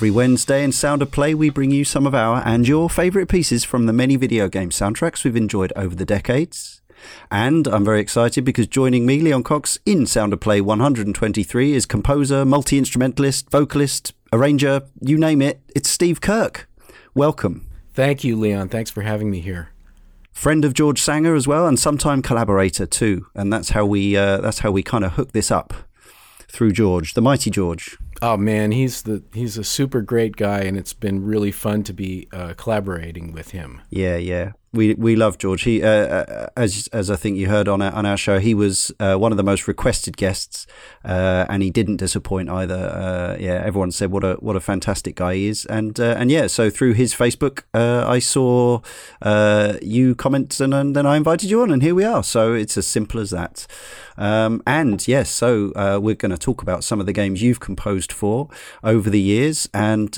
Every Wednesday in Sound of Play, we bring you some of our and your favourite pieces from the many video game soundtracks we've enjoyed over the decades. And I'm very excited because joining me, Leon Cox, in Sound of Play 123 is composer, multi instrumentalist, vocalist, arranger, you name it. It's Steve Kirk. Welcome. Thank you, Leon. Thanks for having me here. Friend of George Sanger as well, and sometime collaborator too. And that's how we uh, that's how we kind of hook this up through George, the mighty George. Oh man, he's the he's a super great guy, and it's been really fun to be uh, collaborating with him. Yeah, yeah we we love George. He, uh, uh, as as I think you heard on our, on our show, he was uh, one of the most requested guests, uh, and he didn't disappoint either. Uh, yeah, everyone said what a what a fantastic guy he is, and uh, and yeah, so through his Facebook, I saw you comment, and, and, then I invited you on, and here we are. So it's as simple as that. Um, and yes, so we're going to talk about some of the games you've composed for over the years, and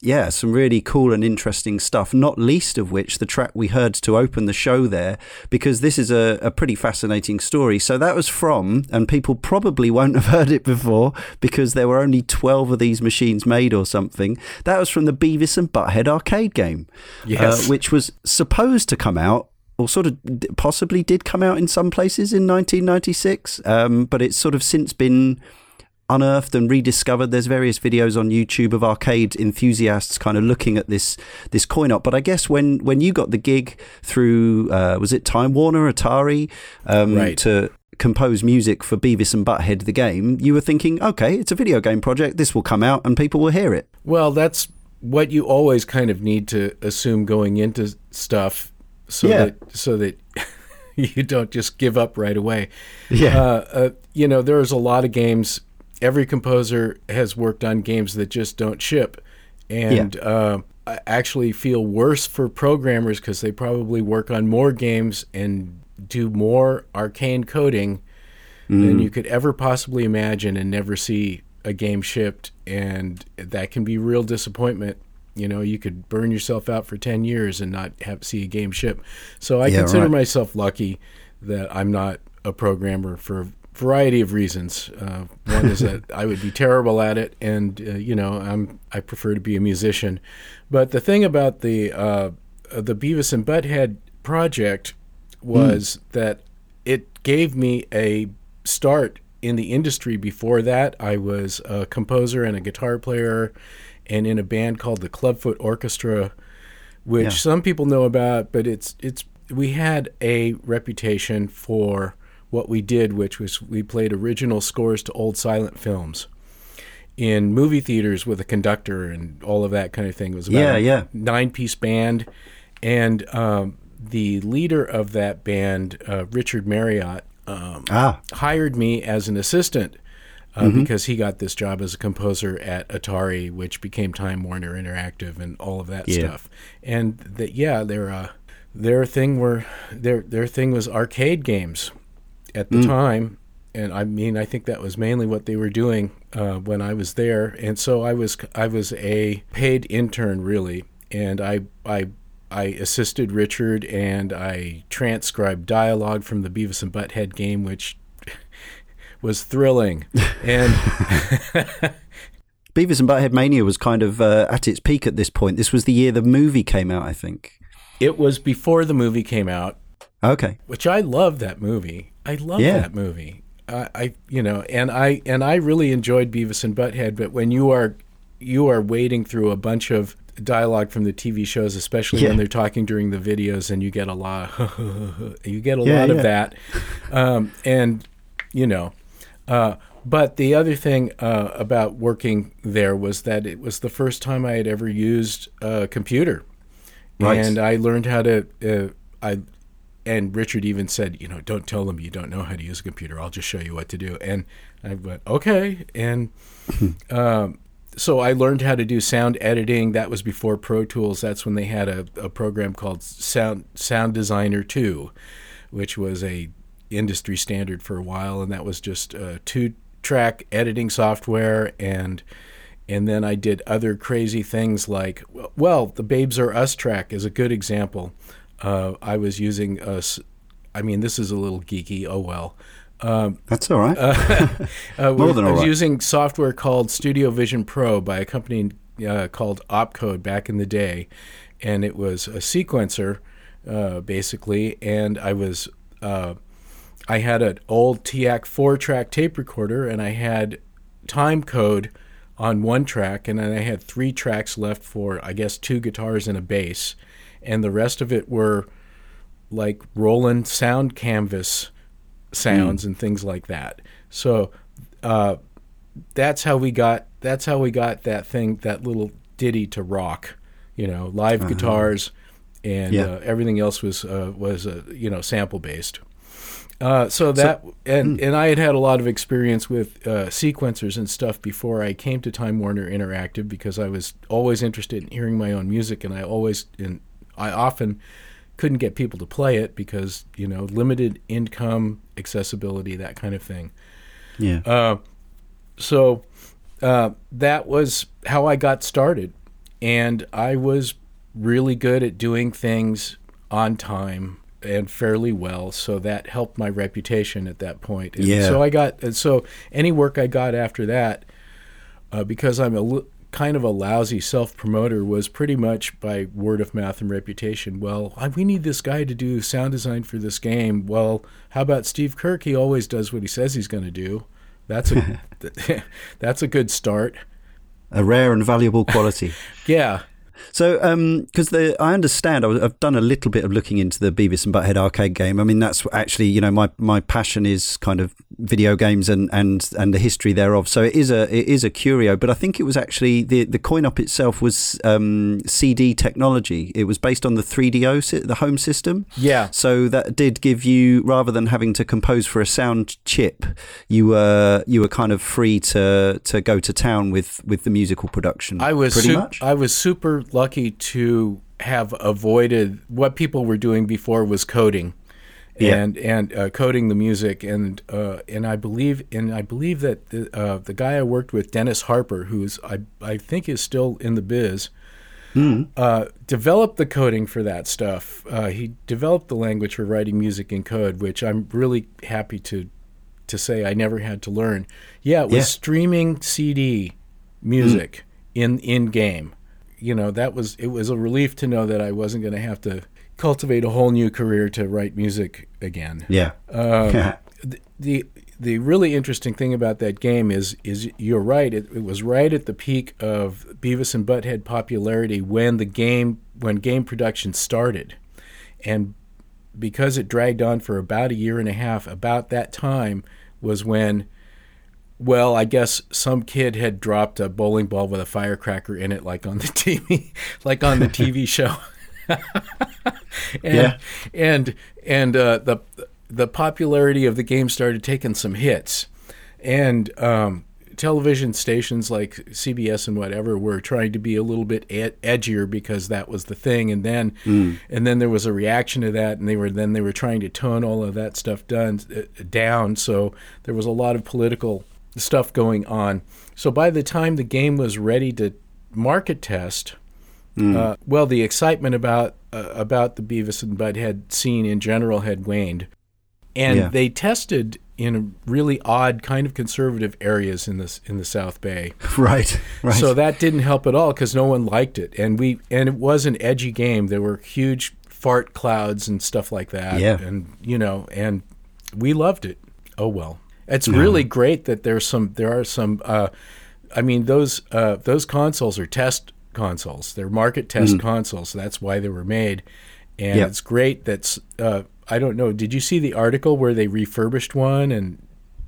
yeah, some really cool and interesting stuff. Not least of which the track we heard heard to open the show there because this is a, a pretty fascinating story. So that was from, and people probably won't have heard it before because there were only 12 of these machines made or something. That was from the Beavis and Butthead arcade game, uh, yes. uh, which was supposed to come out or sort of possibly did come out in some places in 1996, um, but it's sort of since been unearthed and rediscovered. There's various videos on YouTube of arcade enthusiasts kind of looking at this this coin op. But I guess when when you got the gig through uh, was it Time Warner, Atari, um, right. to compose music for Beavis and Butthead the game, you were thinking, okay, it's a video game project. This will come out and people will hear it. Well, that's what you always kind of need to assume going into stuff, so yeah. that so that. you don't just give up right away. Yeah. Uh, uh, you know, there's a lot of games every composer has worked on games that just don't ship, and yeah. uh, I actually feel worse for programmers because they probably work on more games and do more arcane coding mm. than you could ever possibly imagine, and never see a game shipped, and that can be real disappointment. You know, you could burn yourself out for ten years and not have see a game ship. So I yeah, consider right. myself lucky that I'm not a programmer for variety of reasons. Uh, one is that I would be terrible at it, and uh, you know, I'm I prefer to be a musician. But the thing about the uh, the Beavis and Butthead project was mm. that it gave me a start in the industry. Before that, I was a composer and a guitar player, and in a band called the Clubfoot Orchestra, which yeah. some people know about, but it's it's we had a reputation for what we did, which was we played original scores to old silent films in movie theaters with a conductor and all of that kind of thing. It was about yeah, yeah. nine piece band. And um, the leader of that band, uh, Richard Marriott, um, ah. hired me as an assistant uh, mm-hmm. because he got this job as a composer at Atari, which became Time Warner Interactive and all of that yeah. stuff. And that, yeah, their uh, their thing were their their thing was arcade games at the mm. time, and I mean, I think that was mainly what they were doing uh, when I was there. And so I was I was a paid intern really, and I I I assisted Richard and I transcribed dialogue from the Beavis and Butthead game, which was thrilling. And Beavis and Butthead Mania was kind of uh, at its peak at this point. This was the year the movie came out, I think. It was before the movie came out. Okay. Which I love that movie. I love yeah. that movie. I, I, you know, and I and I really enjoyed Beavis and Butthead. But when you are you are wading through a bunch of dialogue from the TV shows, especially yeah. when they're talking during the videos, and you get a lot, you get a yeah, lot of that, um, and you know, uh, but the other thing uh, about working there was that it was the first time I had ever used a computer, right. and I learned how to. Uh, I and Richard even said, you know, don't tell them you don't know how to use a computer. I'll just show you what to do. And I went, okay. And um, so I learned how to do sound editing. That was before Pro Tools. That's when they had a, a program called Sound Sound Designer Two, which was a industry standard for a while, and that was just a two track editing software and and then I did other crazy things like well the Babes R Us track is a good example. Uh, I was using a, I mean this is a little geeky. Oh well. Um, That's all right. uh, uh, More than all I was right. using software called Studio Vision Pro by a company uh, called Opcode back in the day, and it was a sequencer uh, basically, and I was uh, I had an old TEAC four track tape recorder and I had time code on one track and then I had three tracks left for I guess two guitars and a bass and the rest of it were like Roland sound canvas sounds mm. and things like that. So uh, that's how we got that's how we got that thing that little ditty to rock, you know, live uh-huh. guitars and yeah. uh, everything else was uh, was uh, you know sample based. Uh, so that so, and mm. and I had had a lot of experience with uh, sequencers and stuff before I came to Time Warner Interactive because I was always interested in hearing my own music and I always and I often couldn't get people to play it because you know limited income, accessibility, that kind of thing. Yeah. Uh, so uh, that was how I got started, and I was really good at doing things on time and fairly well, so that helped my reputation at that point. And yeah. So I got and so any work I got after that, uh, because I'm a kind of a lousy self promoter, was pretty much by word of mouth and reputation. Well, we need this guy to do sound design for this game. Well, how about Steve Kirk? He always does what he says he's going to do. That's a that's a good start. A rare and valuable quality. yeah, so, because um, I understand, I have done a little bit of looking into the Beavis and Butthead arcade game. I mean, that's actually, you know, my, my passion is kind of video games and, and, and the history thereof. So it is a it is a curio. But I think it was actually the the coin op itself was um, CD technology. It was based on the 3DO, the home system. Yeah. So that did give you, rather than having to compose for a sound chip, you were you were kind of free to to go to town with with the musical production. I was pretty su- much. I was super lucky to have avoided what people were doing before was coding. Yeah. and and uh, coding the music and uh, and I believe and I believe that the uh, the guy I worked with Dennis Harper who's I I think is still in the biz mm. developed the coding for that stuff uh, he developed the language for writing music in code which I'm really happy to to say I never had to learn yeah it was yeah. streaming CD music mm. in in game you know that was it was a relief to know that I wasn't going to have to cultivate a whole new career to write music again. Yeah. Um, the, the the really interesting thing about that game is is you're right. It, it, was right at the peak of Beavis and Butthead popularity when the game when game production started, and because it dragged on for about a year and a half. About that time was when well, I guess some kid had dropped a bowling ball with a firecracker in it, like on the TV, like on the TV show. and, yeah. and and uh, the the popularity of the game started taking some hits, and um, television stations like CBS and whatever were trying to be a little bit ed- edgier because that was the thing, and then mm. and then there was a reaction to that, and they were then they were trying to tone all of that stuff done uh, down. So there was a lot of political stuff going on. So by the time the game was ready to market test, mm. uh, well, the excitement about uh, about the Beavis and Butthead scene in general had waned. and Yeah. they tested in really odd, kind of conservative areas in this in the South Bay. Right. Right. So that didn't help at all because no one liked it, and we and it was an edgy game. There were huge fart clouds and stuff like that. Yeah. and you know, and we loved it. Oh well, it's really great that there's some. There are some. Uh, I mean, those uh, those consoles are test consoles. They're market test consoles. That's why they were made, and Mm. Yeah. it's great. That's uh, I don't know. Did you see the article where they refurbished one and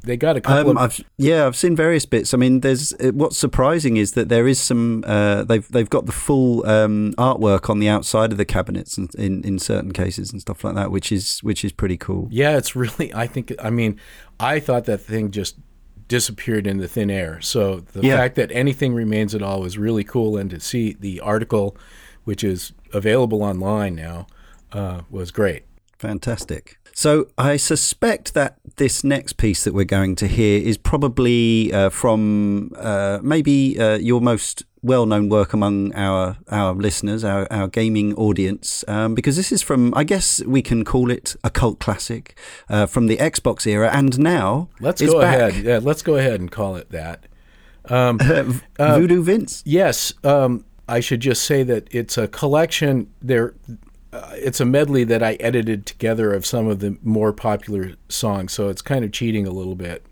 they got a couple Um, of I've, yeah, I've seen various bits. I mean, there's uh, what's surprising is that there is some. Uh, they've they've got the full um, artwork on the outside of the cabinets and in, in certain cases and stuff like that, which is which is pretty cool. Yeah, it's really. I think. I mean, I thought that thing just disappeared into thin air. So the Yeah. fact that anything remains at all was really cool, and to see the article, which is available online now, uh, was great. Fantastic. So I suspect that this next piece that we're going to hear is probably uh, from uh, maybe uh, your most well-known work among our our listeners, our, our gaming audience, um, because this is from I guess we can call it a cult classic uh, from the Xbox era, and now Let's go back. ahead. Yeah, let's go ahead and call it that. Voodoo Vince. Yes, um, I should just say that it's a collection. There, uh, it's a medley that I edited together of some of the more popular songs. So it's kind of cheating a little bit.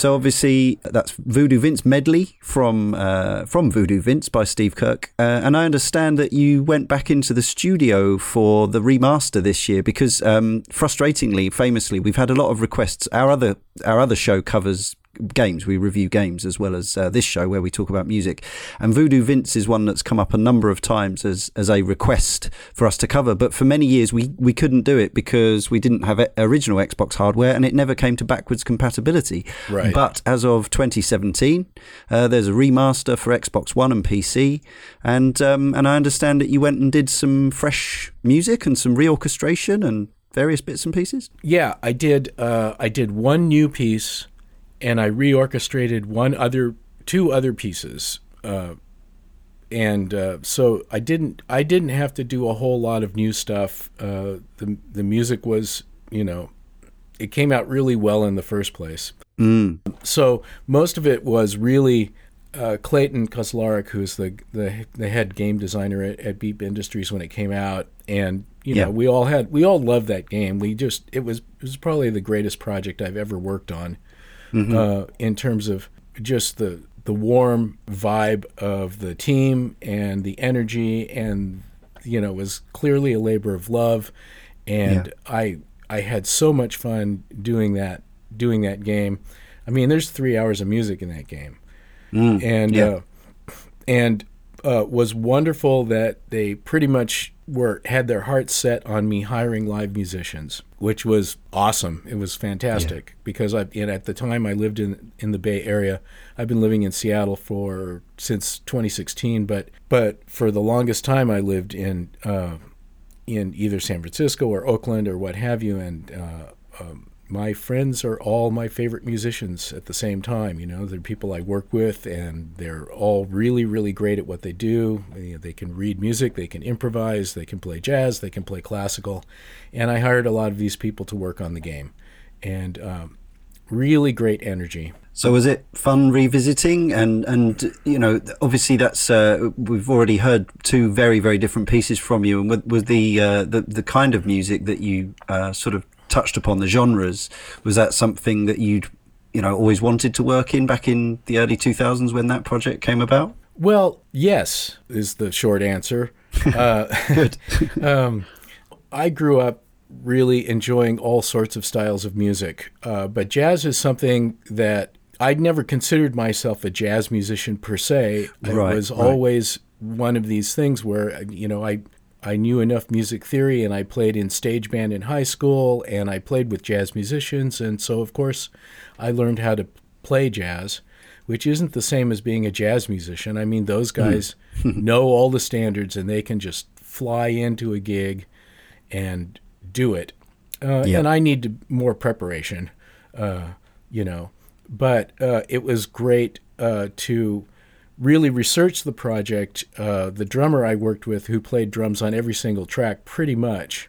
So obviously that's Voodoo Vince medley from uh, from Voodoo Vince by Steve Kirk, uh, and I understand that you went back into the studio for the remaster this year because, um, frustratingly, famously, we've had a lot of requests. Our other our other show covers games. We review games as well as uh, this show where we talk about music. And Voodoo Vince is one that's come up a number of times as, as a request for us to cover. But for many years, we, we couldn't do it because we didn't have original Xbox hardware and it never came to backwards compatibility. Right. But as of 2017, uh, there's a remaster for Xbox One and PC. And, um, and I understand that you went and did some fresh music and some reorchestration and various bits and pieces. Yeah, I did. Uh, I did one new piece and I reorchestrated one other, two other pieces, uh, and uh, so I didn't, I didn't have to do a whole lot of new stuff. Uh, the the music was, you know, it came out really well in the first place. Mm. So most of it was really uh, Clayton Kauzlaric, who's the, the the head game designer at, at Beep Industries when it came out, and you know we all had we all loved that game. We just it was it was probably the greatest project I've ever worked on mm-hmm. uh, in terms of just the the warm vibe of the team and the energy and you know it was clearly a labor of love and yeah. I I had so much fun doing that doing that game. I mean, there's three hours of music in that game, mm, and yeah. uh, and uh, was wonderful that they pretty much were had their hearts set on me hiring live musicians, which was awesome. It was fantastic yeah. because I at the time I lived in in the Bay Area. I've been living in Seattle for since 2016, but but for the longest time I lived in uh, in either San Francisco or Oakland or what have you, and uh, um, my friends are all my favorite musicians at the same time. You know, they're people I work with, and they're all really, really great at what they do. They can read music, they can improvise, they can play jazz, they can play classical. And I hired a lot of these people to work on the game, and um, really great energy. So was it fun revisiting and and you know obviously that's uh, we've already heard two very very different pieces from you and with, with the uh, the the kind of music that you uh, sort of touched upon the genres. Was that something that you'd you know always wanted to work in back in the early 2000s when that project came about? Well, yes, is the short answer. Uh, Good. um, I grew up really enjoying all sorts of styles of music, uh, but jazz is something that I'd never considered myself a jazz musician per se. It right, was right. always one of these things where you know I I knew enough music theory and I played in stage band in high school and I played with jazz musicians. And so, of course, I learned how to play jazz, which isn't the same as being a jazz musician. I mean, those hmm. guys know all the standards and they can just fly into a gig and do it. Uh, And I need to, more preparation, uh, you know. But uh, it was great uh, to really researched the project. Uh, the drummer I worked with, who played drums on every single track, pretty much.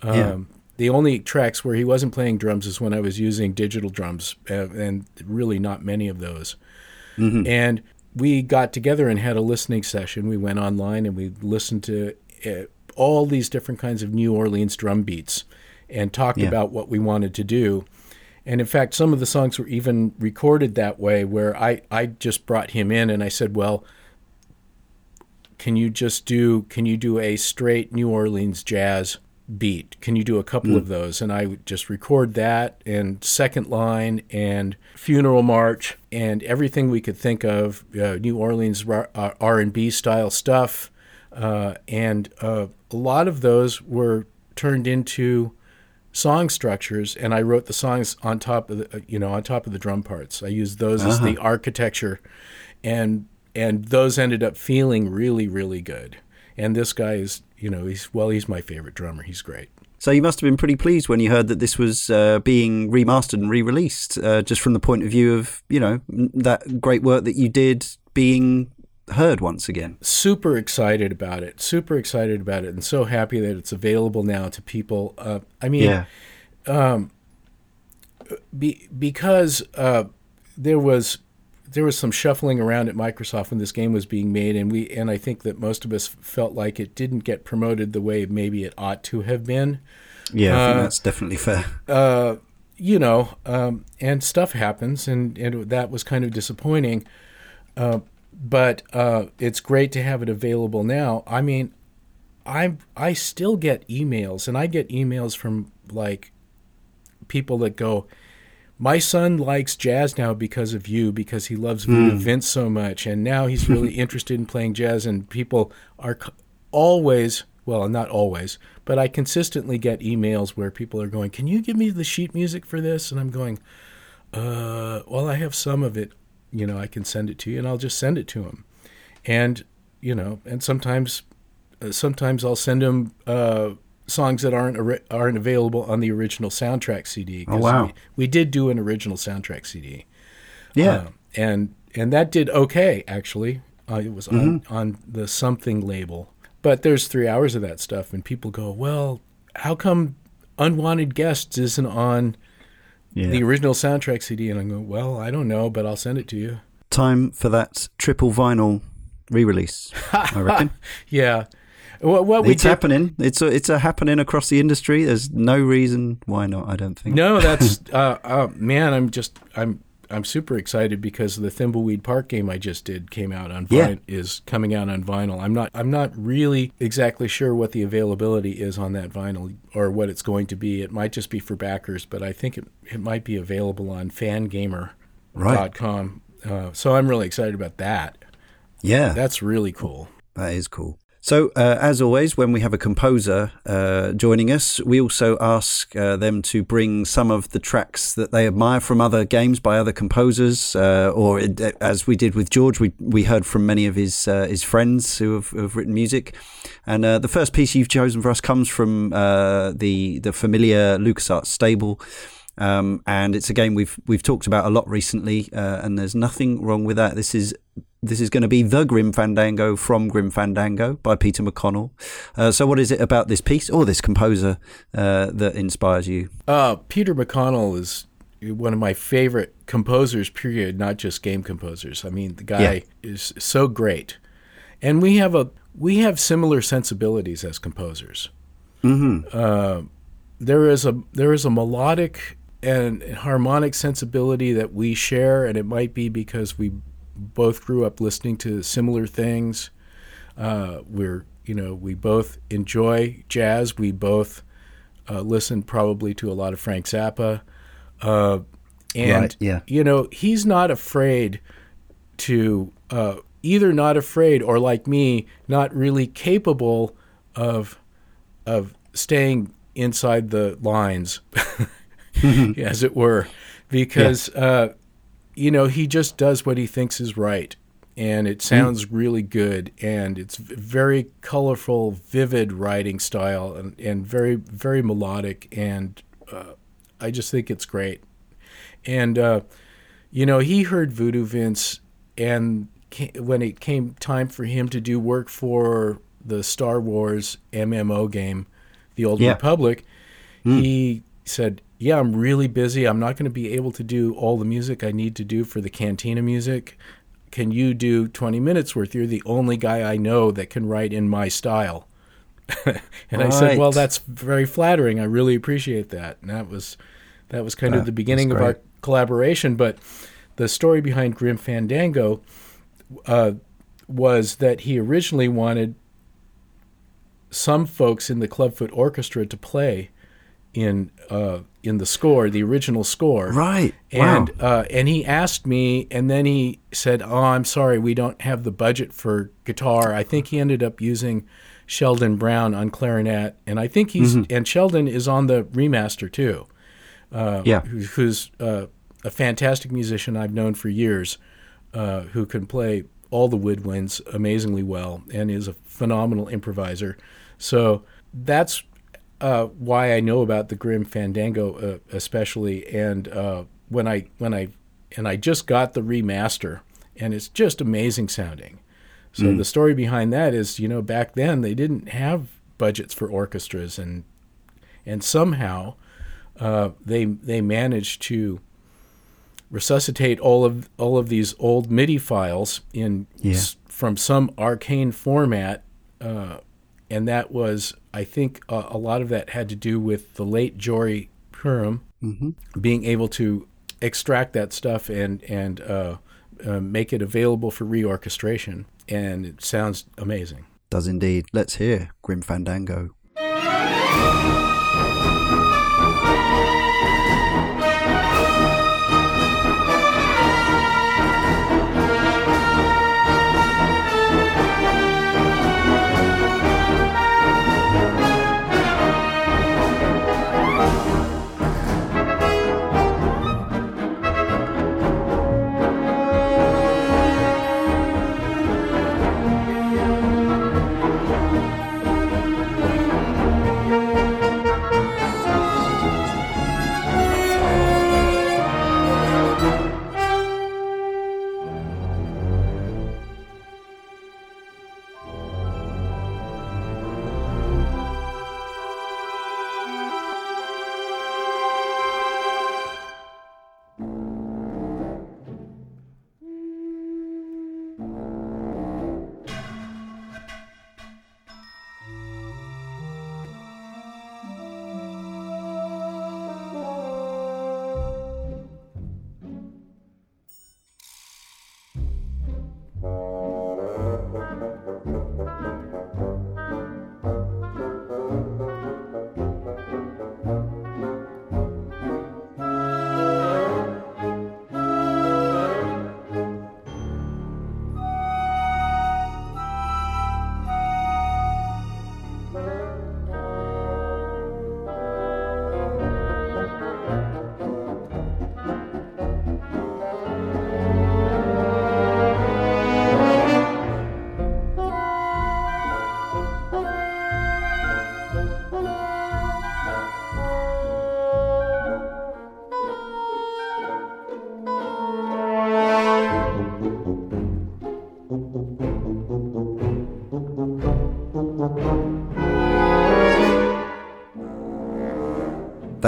Um, yeah. The only tracks where he wasn't playing drums is when I was using digital drums, uh, and really not many of those. Mm-hmm. And we got together and had a listening session. We went online and we listened to uh, all these different kinds of New Orleans drum beats and talked yeah. about what we wanted to do. And in fact, some of the songs were even recorded that way, where I, I just brought him in and I said, well, can you just do can you do a straight New Orleans jazz beat? Can you do a couple mm. of those? And I would just record that and second line and funeral march and everything we could think of, uh, New Orleans R and B style stuff, uh, and uh, a lot of those were turned into song structures and I wrote the songs on top of the uh, you know on top of the drum parts. I used those uh-huh. as the uh-huh. architecture and and those ended up feeling really really good. And this guy is, you know, he's well he's my favorite drummer. He's great. So you must have been pretty pleased when you heard that this was uh, being remastered and re-released, uh, just from the point of view of you know that great work that you did being heard once again. Super excited about it. Super excited about it, and so happy that it's available now to people. Uh, I mean, yeah. um, be, because uh, there was there was some shuffling around at Microsoft when this game was being made, and we and I think that most of us felt like it didn't get promoted the way maybe it ought to have been. Yeah, I think uh, that's definitely fair. Uh, you know, um, and stuff happens, and, and that was kind of disappointing. Uh, but uh, it's great to have it available now. I mean, I I still get emails, and I get emails from like people that go, "My son likes jazz now because of you, because he loves mm. Vince so much, and now he's really interested in playing jazz." And people are always well, not always, but I consistently get emails where people are going, "Can you give me the sheet music for this?" And I'm going, "Uh, well, I have some of it. You know, I can send it to you, and I'll just send it to him. And you know, and sometimes, uh, sometimes I'll send him, uh, songs that aren't aren't available on the original soundtrack CD. Oh wow! We, we, did do an original soundtrack CD. Yeah, uh, and and that did okay actually. Uh, it was mm-hmm. on on the something label but there's three hours of that stuff, and people go, well, how come Unwanted Guests isn't on yeah. the original soundtrack CD? And I go, well, I don't know, but I'll send it to you. Time for that triple vinyl re-release, I reckon. yeah. Well, well it's did... happening. It's a, it's a happening across the industry. There's no reason why not. I don't think. No, that's uh, uh, man. I'm just I'm I'm super excited because the Thimbleweed Park game I just did came out on yeah. is coming out on vinyl. I'm not I'm not really exactly sure what the availability is on that vinyl or what it's going to be. It might just be for backers, but I think it it might be available on fangamer.com. Right. Uh, so I'm really excited about that. Yeah. That's really cool. That is cool. So, uh, as always, when we have a composer uh, joining us, we also ask uh, them to bring some of the tracks that they admire from other games by other composers, uh, or as we did with George, we we heard from many of his uh, his friends who have, who have, written music. And uh, the first piece you've chosen for us comes from the the familiar LucasArts stable. Um, and it's a game we've we've talked about a lot recently, and there's nothing wrong with that. This is this is going to be The Grim Fandango from Grim Fandango by Peter McConnell. Uh, so, what is it about this piece or this composer uh, that inspires you? Uh, Peter McConnell is one of my favorite composers, period, not just game composers. I mean, the guy yeah. is so great. And we have a we have similar sensibilities as composers. Mm-hmm. Uh, there is a there is a melodic and harmonic sensibility that we share, and it might be because we both grew up listening to similar things. Uh, we're you know we both enjoy jazz. We both uh, listen probably to a lot of Frank Zappa, uh, and right, yeah. you know he's not afraid to uh, either not afraid or like me not really capable of of staying inside the lines, as it were, because yeah. You know, he just does what he thinks is right. And it sounds mm. really good. And it's very colorful, vivid writing style and, and very, very melodic. And uh, I just think it's great. And, uh, you know, he heard Voodoo Vince, and when it came time for him to do work for the Star Wars MMO game, The Old yeah. Republic, mm. he said, yeah, I'm really busy. I'm not going to be able to do all the music I need to do for the Cantina music. Can you do 20 minutes worth? You're the only guy I know that can write in my style. and right. I said, "Well, that's very flattering. I really appreciate that." And that was that was kind of the beginning of our collaboration, but the story behind Grim Fandango uh, was that he originally wanted some folks in the Clubfoot Orchestra to play in uh, in the score, the original score. Right. And wow. uh, and he asked me, and then he said, "Oh, I'm sorry, we don't have the budget for guitar." I think he ended up using Sheldon Brown on clarinet, and I think he's mm-hmm. and Sheldon is on the remaster too. Uh, yeah. Who's uh, a fantastic musician I've known for years, uh, who can play all the woodwinds amazingly well, and is a phenomenal improviser. So that's uh, why I know about the Grim Fandango, uh, especially, and uh, when I when I and I just got the remaster, and it's just amazing sounding. So mm. the story behind that is, you know, back then they didn't have budgets for orchestras, and and somehow uh, they they managed to resuscitate all of all of these old MIDI files in yeah. s- from some arcane format uh, and that was I think uh, a lot of that had to do with the late Jory Purim, mm-hmm. being able to extract that stuff and and uh, uh, make it available for reorchestration, and it sounds amazing. Does indeed. Let's hear Grim Fandango.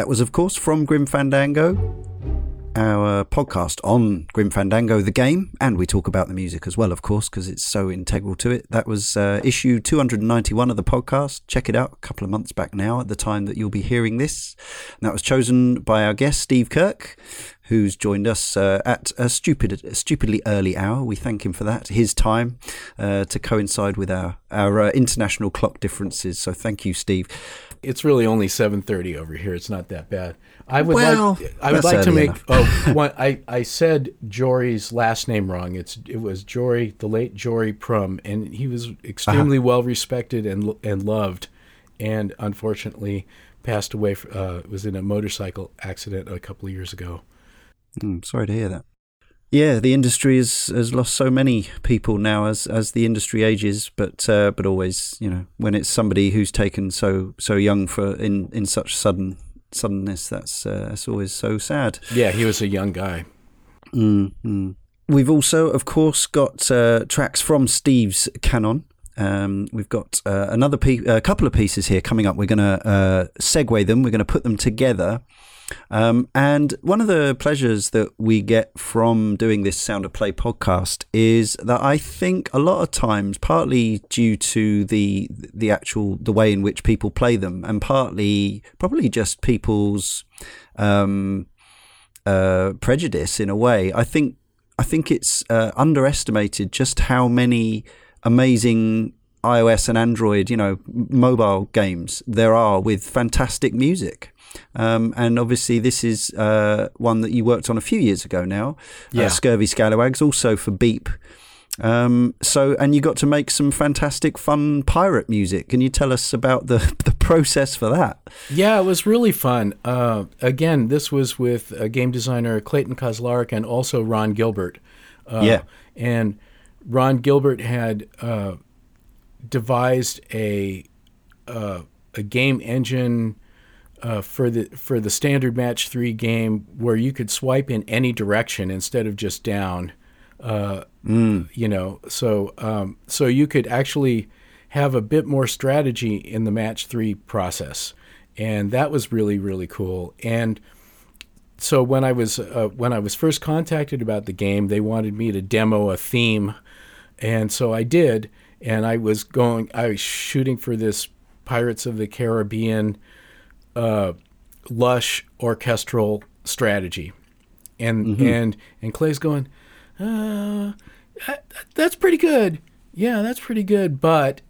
That was, of course, from Grim Fandango, our podcast on Grim Fandango, the game, and we talk about the music as well, of course, because it's so integral to it. That was uh, issue 291 of the podcast. Check it out a couple of months back now at the time that you'll be hearing this. And that was chosen by our guest, Steve Kirk, who's joined us uh, at a stupid, a stupidly early hour. We thank him for that, his time uh, to coincide with our, our uh, international clock differences. So thank you, Steve it's really only 7:30 over here. It's not that bad. I would well, like I would like to make oh one, I I said Jory's last name wrong. It's it was Jory, the late Jory Prum, and he was extremely uh-huh. well respected and and loved, and unfortunately passed away. Uh, was in a motorcycle accident a couple of years ago. Mm, sorry to hear that. Yeah, the industry has, has lost so many people now as as the industry ages, but uh, but always, you know, when it's somebody who's taken so so young for in, in such sudden suddenness, that's uh, that's always so sad. Yeah, he was a young guy. Mm-hmm. We've also, of course, got uh, tracks from Steve's canon. Um, we've got uh, another pe- a couple of pieces here coming up. We're going to uh, segue them. We're going to put them together um, and one of the pleasures that we get from doing this Sound of Play podcast is that I think a lot of times, partly due to the the actual the way in which people play them, and partly probably just people's um, uh, prejudice in a way, I think I think it's uh, underestimated just how many amazing iOS and Android, you know, mobile games there are with fantastic music. Um, and obviously, this is uh, one that you worked on a few years ago now. Uh, yeah. Uh, Scurvy Scallywags, also for Beep. Um, so, and you got to make some fantastic, fun pirate music. Can you tell us about the the process for that? Yeah, it was really fun. Uh, again, this was with a game designer Clayton Kauzlaric and also Ron Gilbert. Uh, yeah, and Ron Gilbert had uh, devised a uh, a game engine uh, for the for the standard match three game where you could swipe in any direction instead of just down. Uh, mm. You know, so um, so you could actually have a bit more strategy in the match three process, and that was really really cool. And so when I was uh, when I was first contacted about the game, they wanted me to demo a theme, and so I did. And I was going, I was shooting for this Pirates of the Caribbean uh, lush orchestral strategy, and mm-hmm. and and Clay's going, uh, that's pretty good. Yeah, that's pretty good. But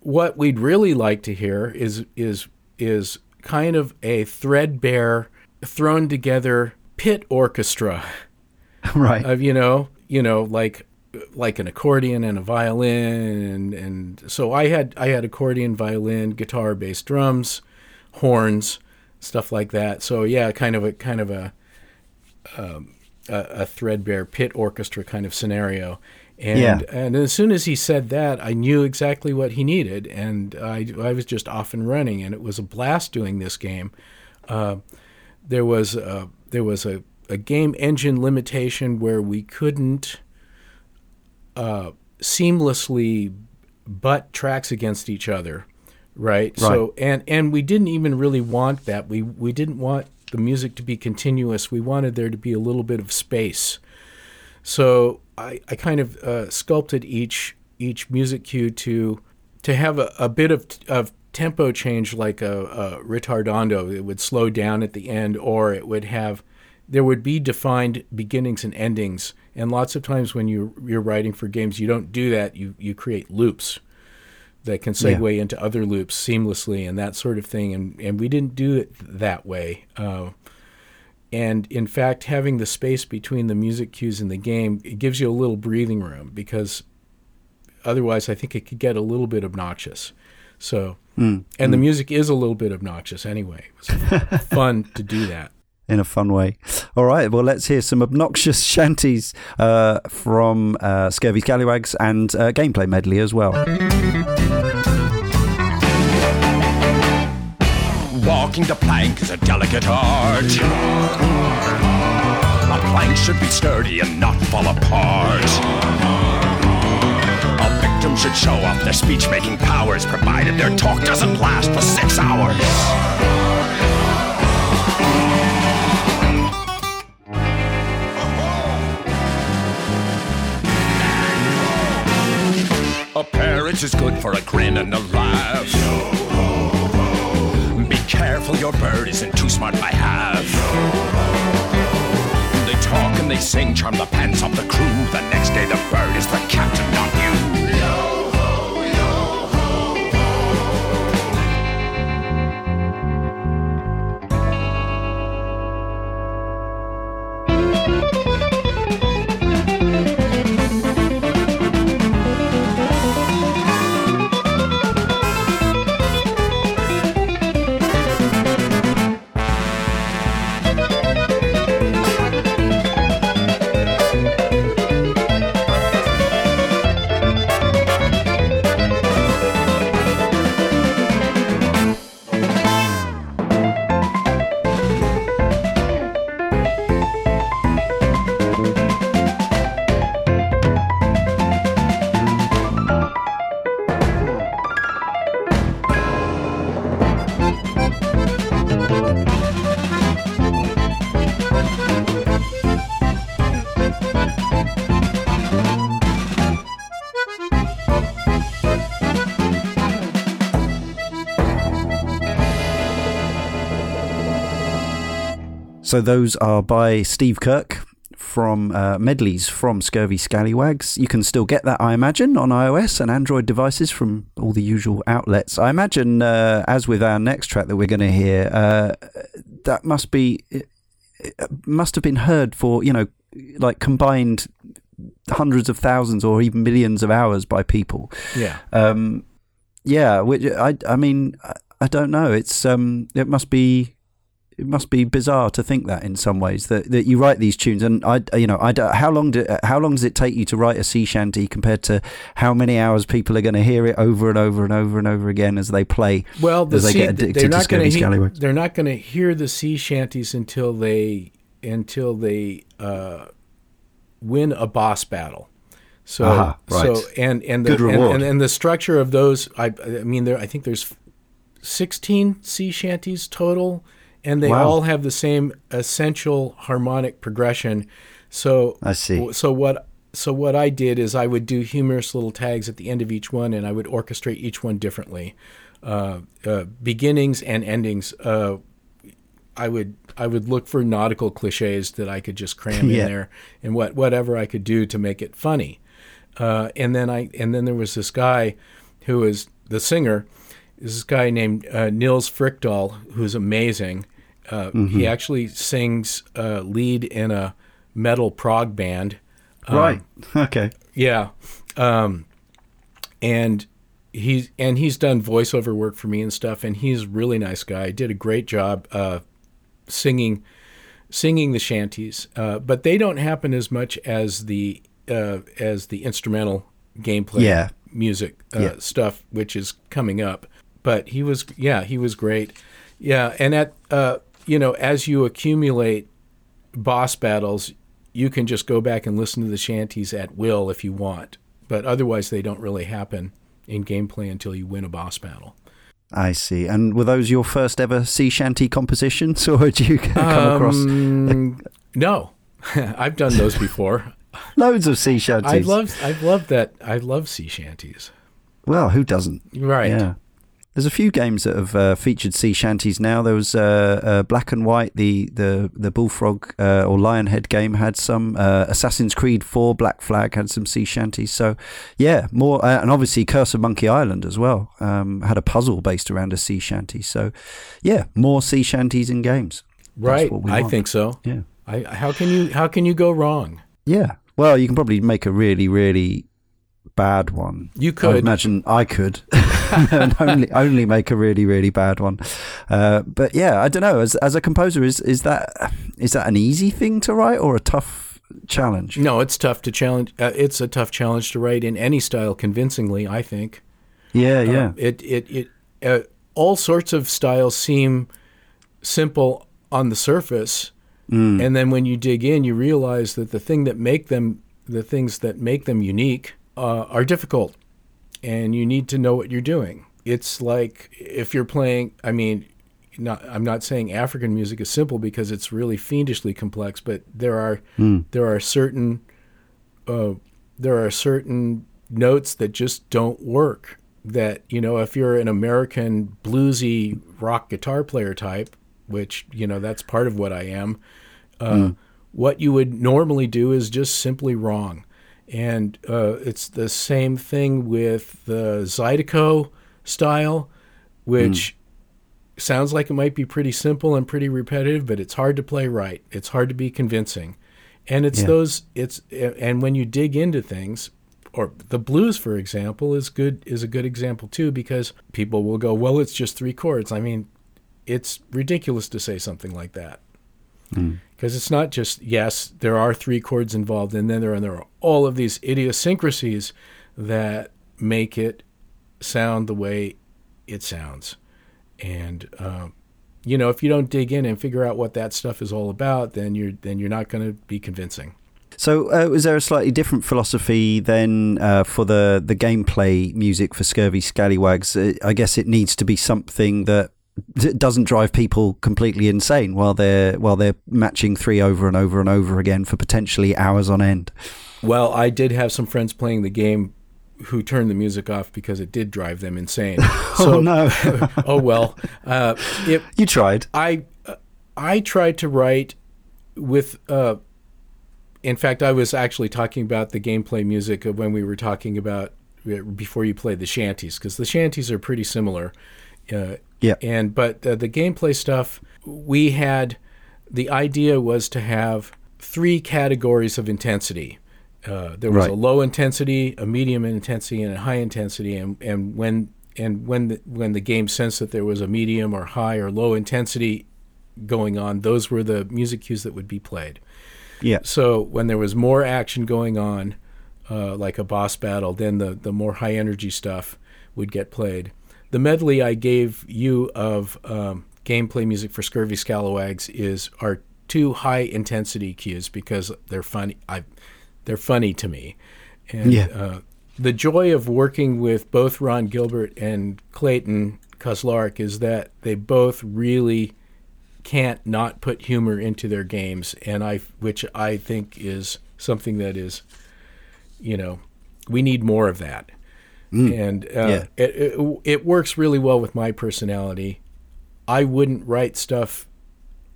what we'd really like to hear is is is kind of a threadbare, thrown together pit orchestra, right? Of you know, you know, like like an accordion and a violin, and and so I had I had accordion, violin, guitar, bass, drums, horns, stuff like that. So yeah, kind of a kind of a um, a, a threadbare pit orchestra kind of scenario. And yeah. and as soon as he said that, I knew exactly what he needed, and I I was just off and running, and it was a blast doing this game. Uh, there was a, there was a, a game engine limitation where we couldn't uh, seamlessly butt tracks against each other, right? right? So and and we didn't even really want that. We we didn't want the music to be continuous. We wanted there to be a little bit of space. So I, I kind of uh, sculpted each each music cue to to have a, a bit of of tempo change like a, a ritardando. It would slow down at the end, or it would have there would be defined beginnings and endings. And lots of times when you you're writing for games, you don't do that. You you create loops that can segue yeah. into other loops seamlessly and that sort of thing. And and we didn't do it that way. Uh, and in fact, having the space between the music cues in the game it gives you a little breathing room because otherwise, I think it could get a little bit obnoxious. So, mm. and mm. the music is a little bit obnoxious anyway. It was fun to do that in a fun way. All right, well, let's hear some obnoxious shanties uh, from uh, Scurvy Scallywags and uh, gameplay medley as well. Walking the plank is a delicate art. A plank should be sturdy and not fall apart. A victim should show off their speech making powers, provided their talk doesn't last for six hours. Appearance is good for a grin and a laugh. Be careful, your bird isn't too smart by half. They talk and they sing, charm the pants off the crew. The next day, the bird is the captain, not you. So those are by Steve Kirk from uh, medleys from Scurvy Scallywags. You can still get that, I imagine, on iOS and Android devices from all the usual outlets. I imagine, uh, as with our next track that we're going to hear, uh, that must be must have been heard for you know like combined hundreds of thousands or even millions of hours by people. Yeah. Um, yeah. Which I I mean I don't know. It's um it must be it must be bizarre to think that in some ways that, that you write these tunes. And I you know I how long do, how long does it take you to write a sea shanty compared to how many hours people are going to hear it over and over and over and over again as they play well the they sea, they're not going to they're not going to hear the sea shanties until they until they uh, win a boss battle. So uh-huh, right. so and and the, and, and, and, the structure of those I I mean there I think there's 16 sea shanties total and they wow. all have the same essential harmonic progression. So I see. So what so what I did is I would do humorous little tags at the end of each one, and I would orchestrate each one differently, uh, uh, beginnings and endings. Uh, I would I would look for nautical cliches that I could just cram Yeah. in there, and what whatever I could do to make it funny. Uh, and then I and then there was this guy who was the singer. Is this guy named uh, Nils Frykdahl, who's amazing. Uh, He actually sings uh, lead in a metal prog band. right. Okay. Yeah, um, and he's and he's done voiceover work for me and stuff. And he's a really nice guy. Did a great job uh, singing singing the shanties, uh, but they don't happen as much as the uh, as the instrumental gameplay Yeah. music uh, Yeah. stuff, which is coming up. But he was, yeah, he was great. Yeah, and at uh, you know, as you accumulate boss battles, you can just go back and listen to the shanties at will if you want. But otherwise, they don't really happen in gameplay until you win a boss battle. I see. And were those your first ever sea shanty compositions, or did you come across Um, no, I've done those before. loads of sea shanties? I love, I love that. I love sea shanties. Well, who doesn't? Right. Yeah. There's a few games that have uh, featured sea shanties now. There was uh, uh, Black and White, the the the Bullfrog uh, or Lionhead game had some. Uh, Assassin's Creed 4, Black Flag had some sea shanties. So, yeah, more, uh, and obviously Curse of Monkey Island as well um, had a puzzle based around a sea shanty. So, yeah, more sea shanties in games. Right. I think so. Yeah. I, how can you how can you go wrong? Yeah. Well, you can probably make a really, really bad one. You I could. imagine I could, and only only make a really, really bad one. Uh, but yeah, I don't know. As as a composer, is is that is that an easy thing to write or a tough challenge? No, it's tough to challenge. Uh, it's a tough challenge to write in any style convincingly. I think. Yeah, yeah, Uh, it it it uh, all sorts of styles seem simple on the surface, Mm. and then when you dig in, you realize that the thing that make them the things that make them unique uh, are difficult, and you need to know what you're doing. It's like if you're playing. I mean. Not, I'm not saying African music is simple because it's really fiendishly complex, but there are Mm. there are certain uh, there are certain notes that just don't work. That you know, if you're an American bluesy rock guitar player type, which you know that's part of what I am, uh, what you would normally do is just simply wrong. And uh, it's the same thing with the Zydeco style, which sounds like it might be pretty simple and pretty repetitive, but it's hard to play right. It's hard to be convincing. And it's Yeah. those it's and when you dig into things or the blues for example is good is a good example too because people will go, "Well, it's just three chords." I mean, it's ridiculous to say something like that. Because it's not just yes, there are three chords involved, and then there are, there are all of these idiosyncrasies that make it sound the way it sounds. And um, you know, if you don't dig in and figure out what that stuff is all about, then you're then you're not going to be convincing. So, uh, was there a slightly different philosophy then uh, for the the gameplay music for Scurvy Scallywags? Uh, I guess it needs to be something that doesn't drive people completely insane while they're while they're matching three over and over and over again for potentially hours on end. Well, I did have some friends playing the game who turned the music off because it did drive them insane. oh no, oh well. Uh, it, you tried. I I tried to write with. Uh, in fact, I was actually talking about the gameplay music of when we were talking about uh, before you played the shanties because the shanties are pretty similar. Uh, Yeah. And but uh, the gameplay stuff we had. The idea was to have three categories of intensity. Uh, there was Right. a low intensity, a medium intensity, and a high intensity. And, and when and when the, when the game sensed that there was a medium or high or low intensity going on, those were the music cues that would be played. Yeah. So when there was more action going on, uh, like a boss battle, then the, the more high energy stuff would get played. The medley I gave you of um, gameplay music for Scurvy Scallywags is are two high intensity cues because they're funny. I, they're funny to me, and Yeah. uh, the joy of working with both Ron Gilbert and Clayton Kauzlaric is that they both really can't not put humor into their games, and I, which I think is something that is, you know, we need more of that, and uh, Yeah. it, it it works really well with my personality. I wouldn't write stuff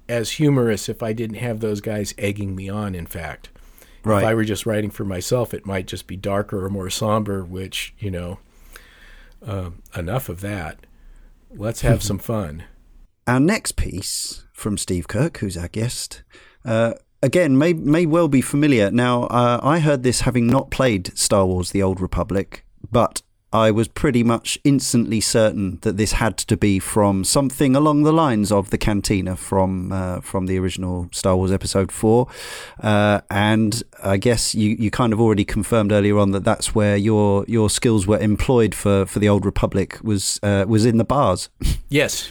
as humorous if I didn't have those guys egging me on. In fact, Right. if I were just writing for myself, it might just be darker or more somber. Which you know, uh, enough of that. Let's have some fun. Our next piece from Steve Kirk, who's our guest, uh, again may may well be familiar. Now, uh, I heard this having not played Star Wars: The Old Republic, but I was pretty much instantly certain that this had to be from something along the lines of the Cantina from uh, from the original Star Wars Episode Four, uh, and I guess you, you kind of already confirmed earlier on that that's where your your skills were employed for, for the Old Republic was uh, was in the bars. Yes.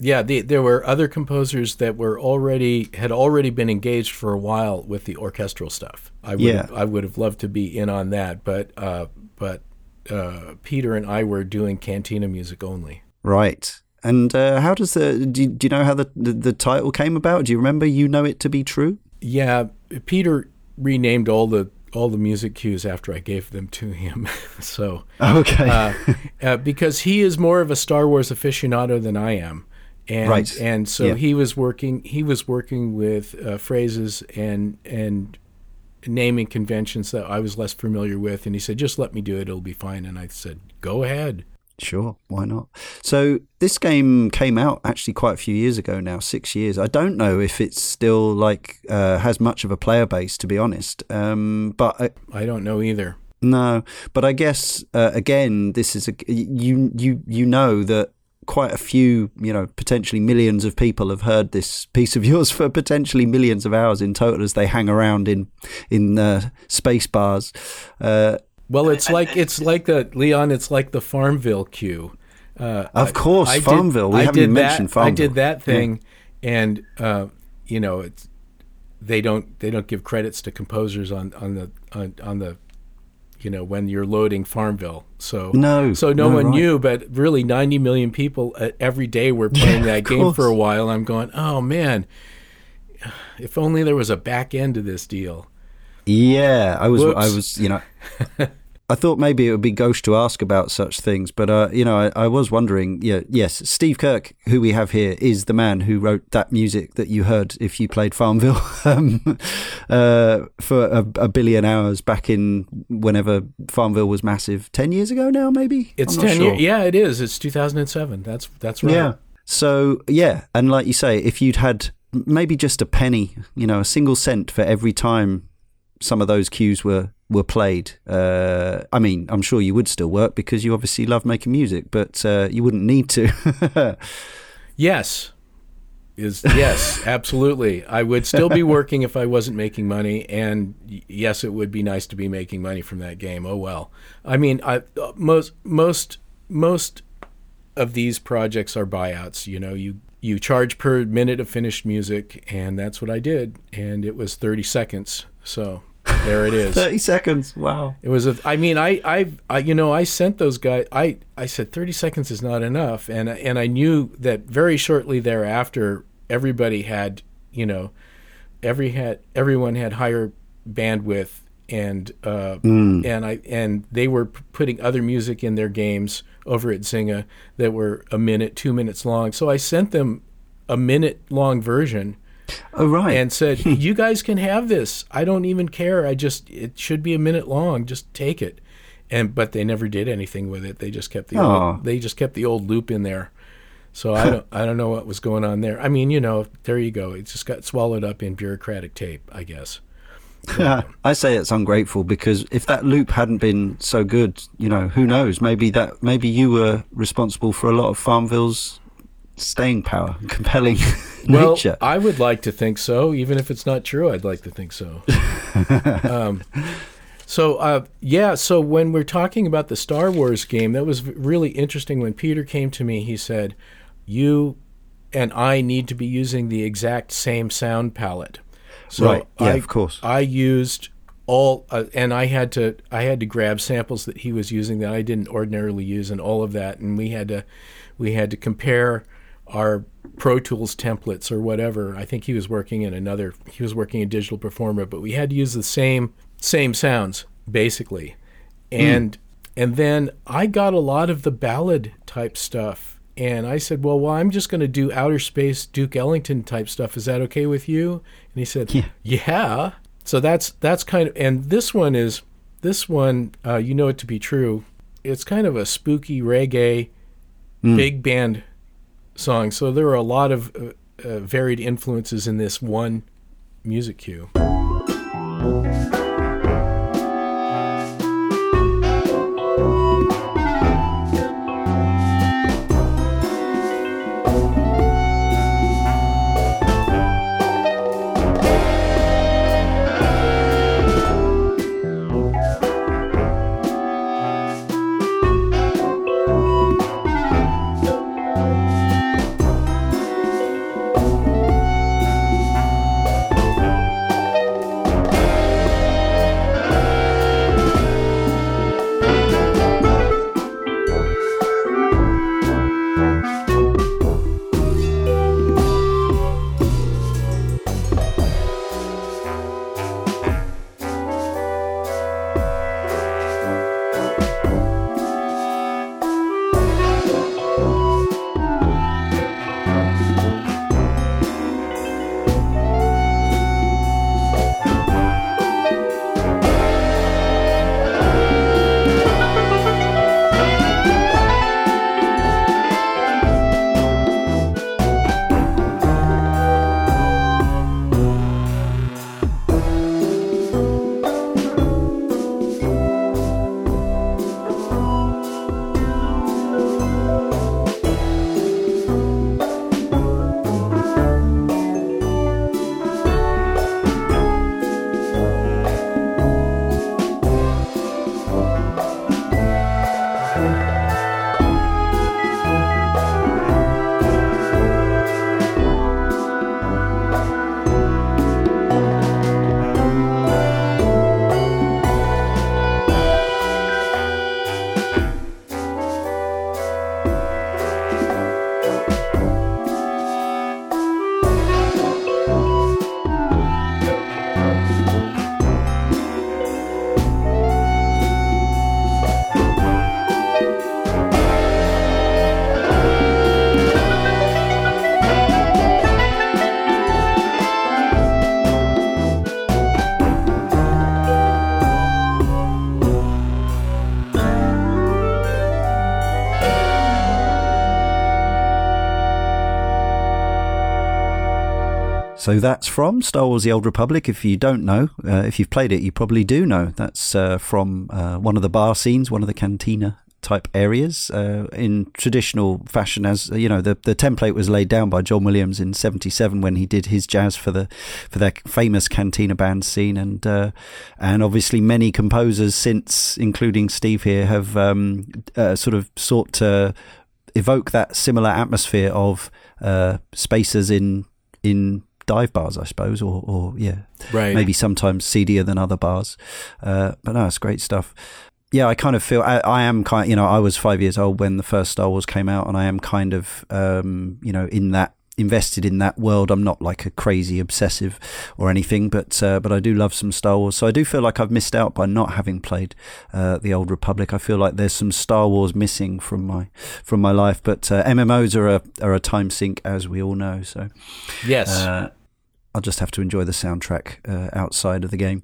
Yeah, the, there were other composers that were already had already been engaged for a while with the orchestral stuff. I would Yeah. have, I would have loved to be in on that, but uh, but uh, Peter and I were doing cantina music only. Right. And uh, how does the do you, do you know how the, the the title came about? Do you remember? You know it to be true. Yeah, Peter renamed all the all the music cues after I gave them to him. so Okay. uh, uh, because he is more of a Star Wars aficionado than I am, and Right. and so Yeah. he was working he was working with uh, phrases and and naming conventions that I was less familiar with, and he said, "Just let me do it; it'll be fine." And I said, "Go ahead." Sure, why not? So this game came out actually quite a few years ago now, six years. I don't know if it's still like uh, has much of a player base, to be honest. Um, but I, I don't know either. no, but I guess uh, again, this is a you you you know that quite a few, you know, potentially millions of people have heard this piece of yours for potentially millions of hours in total as they hang around in in uh, space bars. Uh, Well, it's like it's like the Leon. It's like the Farmville cue. Uh, Of course, I did- Farmville. We I haven't did even that- mentioned I did that thing, and uh, you know, it's they don't they don't give credits to composers on on the on, on the you know when you're loading Farmville. So No, so no, no, one right. knew, but really 90 million people uh, every day were playing that game for a while. I'm going, oh man, if only there was a back end to this deal. Yeah, I was. Whoops. I was. You know, I thought maybe it would be gauche to ask about such things, but uh, you know, I, I was wondering. Yeah, yes, Steve Kirk, who we have here, is the man who wrote that music that you heard if you played Farmville um, uh, for a, a billion hours back in whenever Farmville was massive. Ten years ago now, maybe. It's 10 sure. years. Yeah, it is. It's 2007. That's that's right. Yeah. So yeah, and like you say, if you'd had maybe just a penny, you know, a single cent for every time some of those cues were were played, uh, I mean, I'm sure you would still work because you obviously love making music, but uh, you wouldn't need to. Yes. Is yes, absolutely. I would still be working if I wasn't making money, and yes, it would be nice to be making money from that game. Oh well. I mean, I uh, most most most of these projects are buyouts. You know, you you charge per minute of finished music, and that's what I did, and it was thirty seconds. So there it is. Thirty seconds. Wow. It was a. I mean, I, I, I, you know, I sent those guys. I, I said thirty seconds is not enough, and and I knew that very shortly thereafter, everybody had, you know, every had everyone had higher bandwidth, and uh, and I and they were putting other music in their games over at Zynga that were a minute, two minutes long. So I sent them a minute long version Oh right. and said, "You guys can have this. I don't even care. I just it should be a minute long. Just take it." And but they never did anything with it. They just kept the old, they just kept the old loop in there. So I don't I don't know what was going on there. I mean, you know, there you go. It just got swallowed up in bureaucratic tape, I guess. Yeah. I say it's ungrateful because if that loop hadn't been so good, you know, who knows? Maybe that maybe you were responsible for a lot of Farmville's staying power, compelling Well, nature. I would like to think so. Even if it's not true, I'd like to think so. um, so, uh, yeah, so when we're talking about the Star Wars game, that was really interesting. When Peter came to me, he said, You and I need to be using the exact same sound palette. So Right, yeah, I, of course. I used all, uh, and I had to, I had to grab samples that he was using that I didn't ordinarily use, and all of that, and we had to, we had to compare our Pro Tools templates or whatever. I think he was working in another, he was working in Digital Performer, but we had to use the same, same sounds basically, and and then I got a lot of the ballad type stuff and I said, "Well, well, I'm just going to do outer space Duke Ellington type stuff. Is that okay with you?" And he said, Yeah. "Yeah." So that's that's kind of and this one is this one uh, you know it to be true. It's kind of a spooky reggae big band song. So there are a lot of uh, uh, varied influences in this one music cue. So that's from Star Wars: The Old Republic. If you don't know, uh, if you've played it, you probably do know. That's uh, from uh, one of the bar scenes, one of the cantina type areas uh, in traditional fashion. As you know, the the template was laid down by John Williams in '77 when he did his jazz for the for their famous cantina band scene, and uh, and obviously many composers since, including Steve here, have um, uh, sort of sought to evoke that similar atmosphere of spaces in in dive bars, I suppose, or, or yeah, Right. maybe sometimes seedier than other bars. Uh, but no, it's great stuff. Yeah, I kind of feel I, I am kind. You know, I was five years old when the first Star Wars came out, and I am kind of, um, you know, in that invested in that world. I'm not like a crazy obsessive or anything, but uh, but I do love some Star Wars. So I do feel like I've missed out by not having played uh, the Old Republic. I feel like there's some Star Wars missing from my from my life. But uh, MMOs are a are a time sink, as we all know. So Yes. uh, I'll just have to enjoy the soundtrack uh, outside of the game.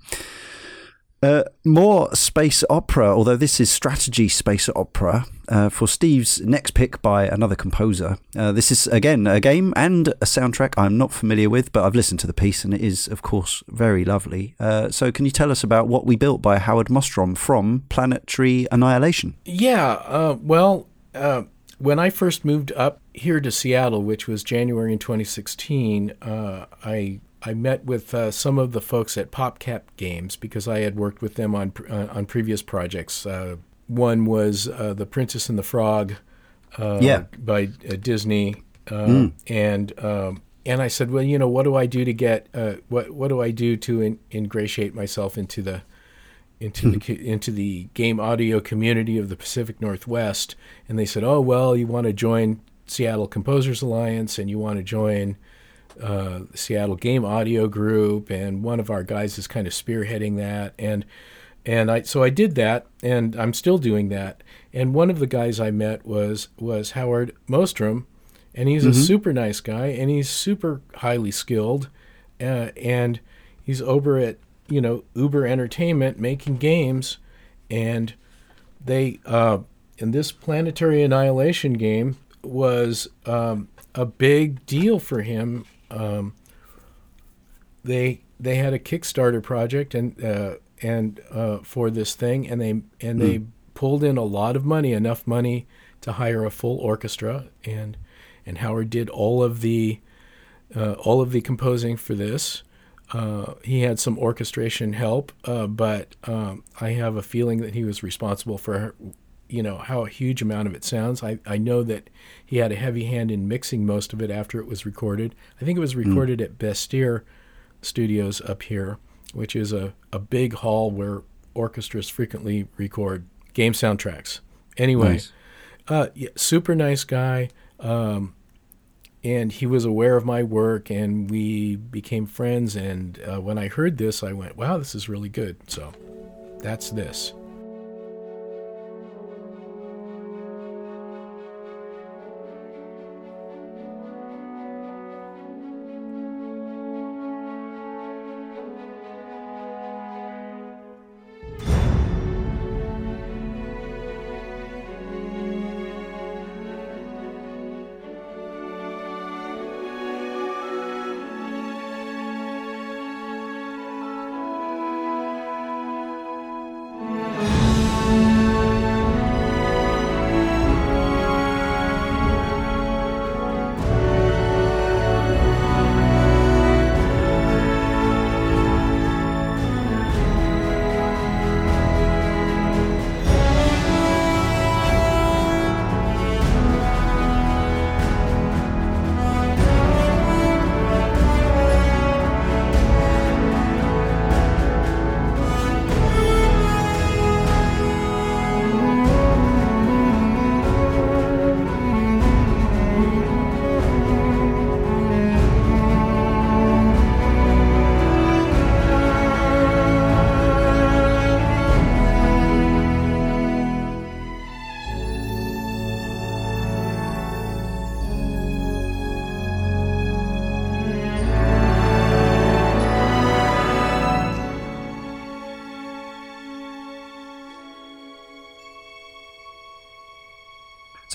Uh, more space opera, although this is strategy space opera uh, for Steve's next pick by another composer. Uh, this is again a game and a soundtrack I'm not familiar with, but I've listened to the piece and it is, of course, very lovely. Uh, so, can you tell us about what we built by Howard Mostrom from Planetary Annihilation? Yeah, uh, well, uh, when I first moved up here to Seattle, which was January in 2016, uh, I I met with uh, some of the folks at PopCap Games because I had worked with them on uh, on previous projects. Uh, one was uh, The Princess and the Frog, uh, Yeah. by uh, Disney, uh, and um, and I said, well, you know, what do I do to get uh, what what do I do to in, ingratiate myself into the into the into the game audio community of the Pacific Northwest, and they said, "Oh well, you want to join Seattle Composers Alliance, and you want to join uh, Seattle Game Audio Group, and one of our guys is kind of spearheading that." And and I so I did that, and I'm still doing that. And one of the guys I met was was Howard Mostrom, and he's mm-hmm. a super nice guy, and he's super highly skilled, uh, and he's over at you know Uber Entertainment making games, and they uh, in this planetary annihilation game was um, a big deal for him. Um, they they had a Kickstarter project and uh, and uh, for this thing, and they and mm. they pulled in a lot of money, enough money to hire a full orchestra, and and Howard did all of the uh, all of the composing for this. Uh, he had some orchestration help, uh, but um, I have a feeling that he was responsible for, you know, how a huge amount of it sounds. I, I know that he had a heavy hand in mixing most of it after it was recorded. I think it was hmm. recorded mm. at Bastyr Studios up here, which is a, a big hall where orchestras frequently record game soundtracks. Anyway, nice. uh, yeah, super nice guy. Um, and he was aware of my work and we became friends and uh, when i heard this i went wow this is really good so that's this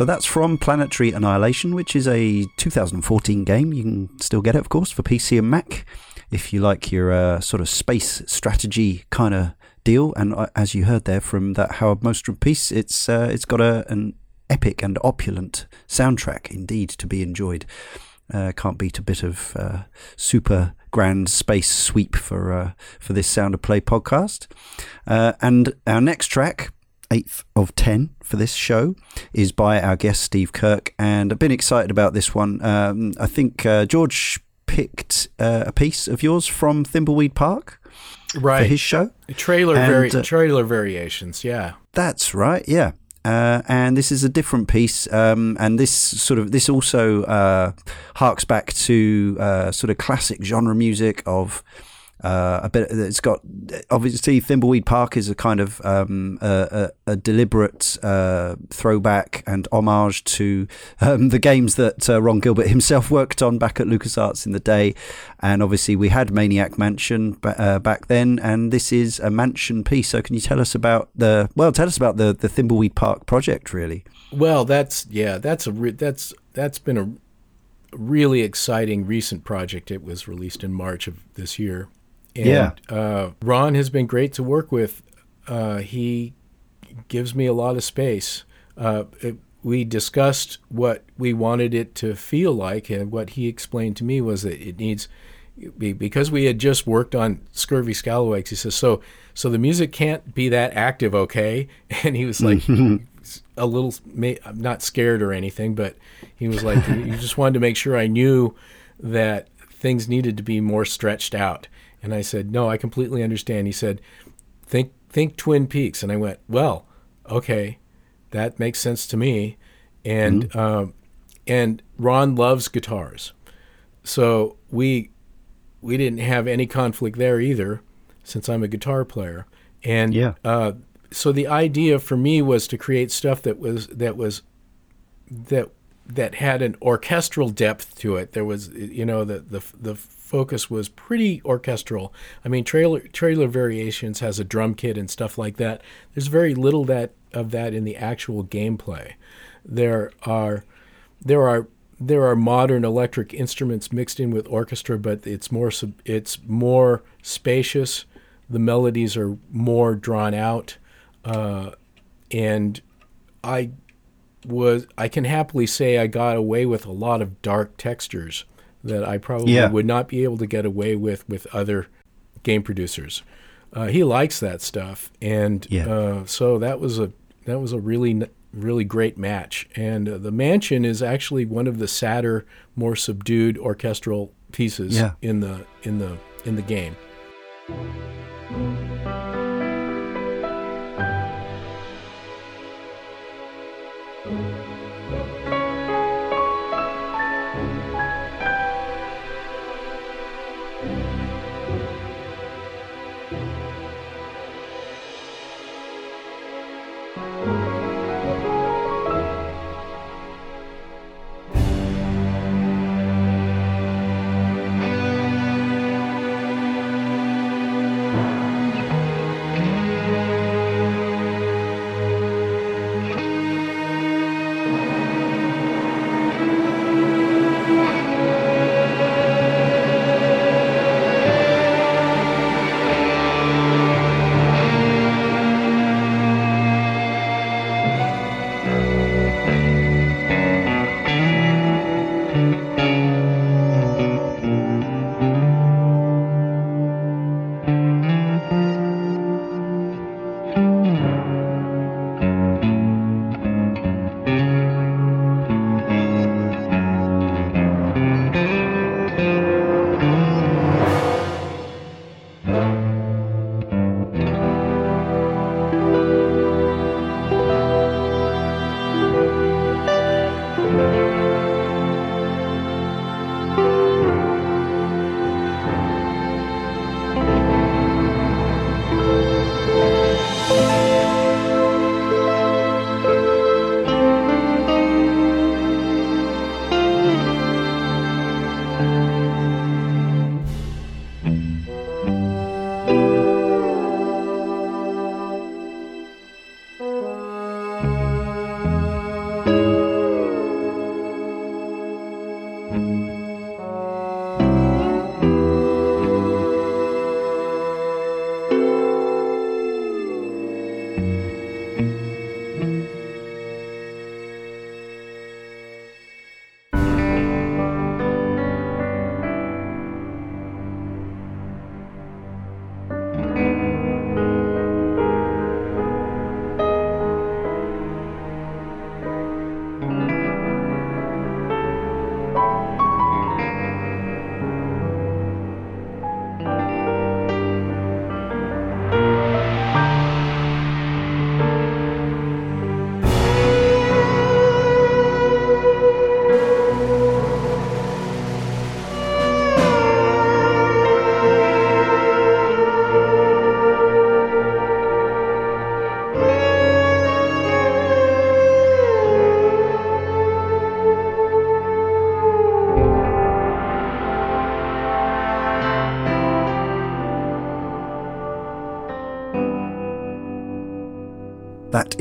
So that's from Planetary Annihilation, which is a 2014 game. You can still get it, of course, for PC and Mac if you like your uh, sort of space strategy kind of deal. And uh, as you heard there from that Howard Mostrom piece, it's uh, it's got a, an epic and opulent soundtrack indeed to be enjoyed. Uh, can't beat a bit of uh, super grand space sweep for uh, for this Sound of Play podcast. and our next track eighth of 10 for this show is by our guest Steve Kirk. And I've been excited about this one. Um, I think uh, George picked uh, a piece of yours from Thimbleweed Park right. for his show. Trailer, and, vari- uh, trailer variations, yeah. That's right, yeah. Uh, and this is a different piece, um, and this sort of this also uh, harks back to uh, sort of classic genre music of uh, a bit. It's got obviously Thimbleweed Park is a kind of um, a, a, a, deliberate uh, throwback and homage to um, the games that uh, Ron Gilbert himself worked on back at LucasArts in the day, and obviously we had Maniac Mansion uh, back then, and this is a mansion piece. So can you tell us about the well? Tell us about the the Thimbleweed Park project, really. Well, that's yeah, that's a re- that's that's been a really exciting recent project. It was released in March of this year. And, yeah. Uh, Ron has been great to work with. Uh, he gives me a lot of space. Uh, it, we discussed what we wanted it to feel like, and what he explained to me was that it needs because we had just worked on Scurvy Scallywags. He says, "So, so the music can't be that active, okay?" And he was like, a little, I'm not scared or anything, but he was like, he just wanted to make sure I knew that things needed to be more stretched out. And I said, "No, I completely understand." He said, "Think think Twin Peaks." And I went, "Well, okay, that makes sense to me." And mm-hmm. um, and Ron loves guitars, so we we didn't have any conflict there either, since I'm a guitar player. And Yeah. uh, so the idea for me was to create stuff that was that was that that had an orchestral depth to it. There was, you know, the the the focus was pretty orchestral. I mean, trailer trailer variations has a drum kit and stuff like that. There's very little that of that in the actual gameplay. There are there are there are modern electric instruments mixed in with orchestra, but it's more it's more spacious. The melodies are more drawn out, uh, and I was I can happily say I got away with a lot of dark textures that I probably Yeah. would not be able to get away with with other game producers. Uh, he likes that stuff, and Yeah. uh, so that was a that was a really really great match. And uh, the Mansion is actually one of the sadder, more subdued orchestral pieces Yeah. in the in the in the game. That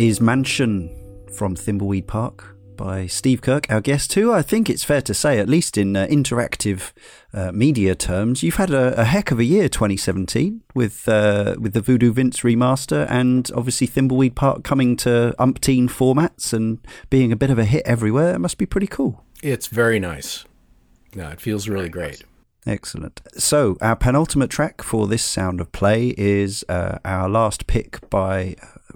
is Mansion from Thimbleweed Park by Steve Kirk, our guest, who I think it's fair to say, at least in uh, interactive uh, media terms, you've had a, a heck of a year 2017 with uh, with the Voodoo Vince remaster and obviously Thimbleweed Park coming to umpteen formats and being a bit of a hit everywhere. It must be pretty cool. It's very nice. No, it feels really great. Excellent. So, our penultimate track for this sound of play is uh, our last pick by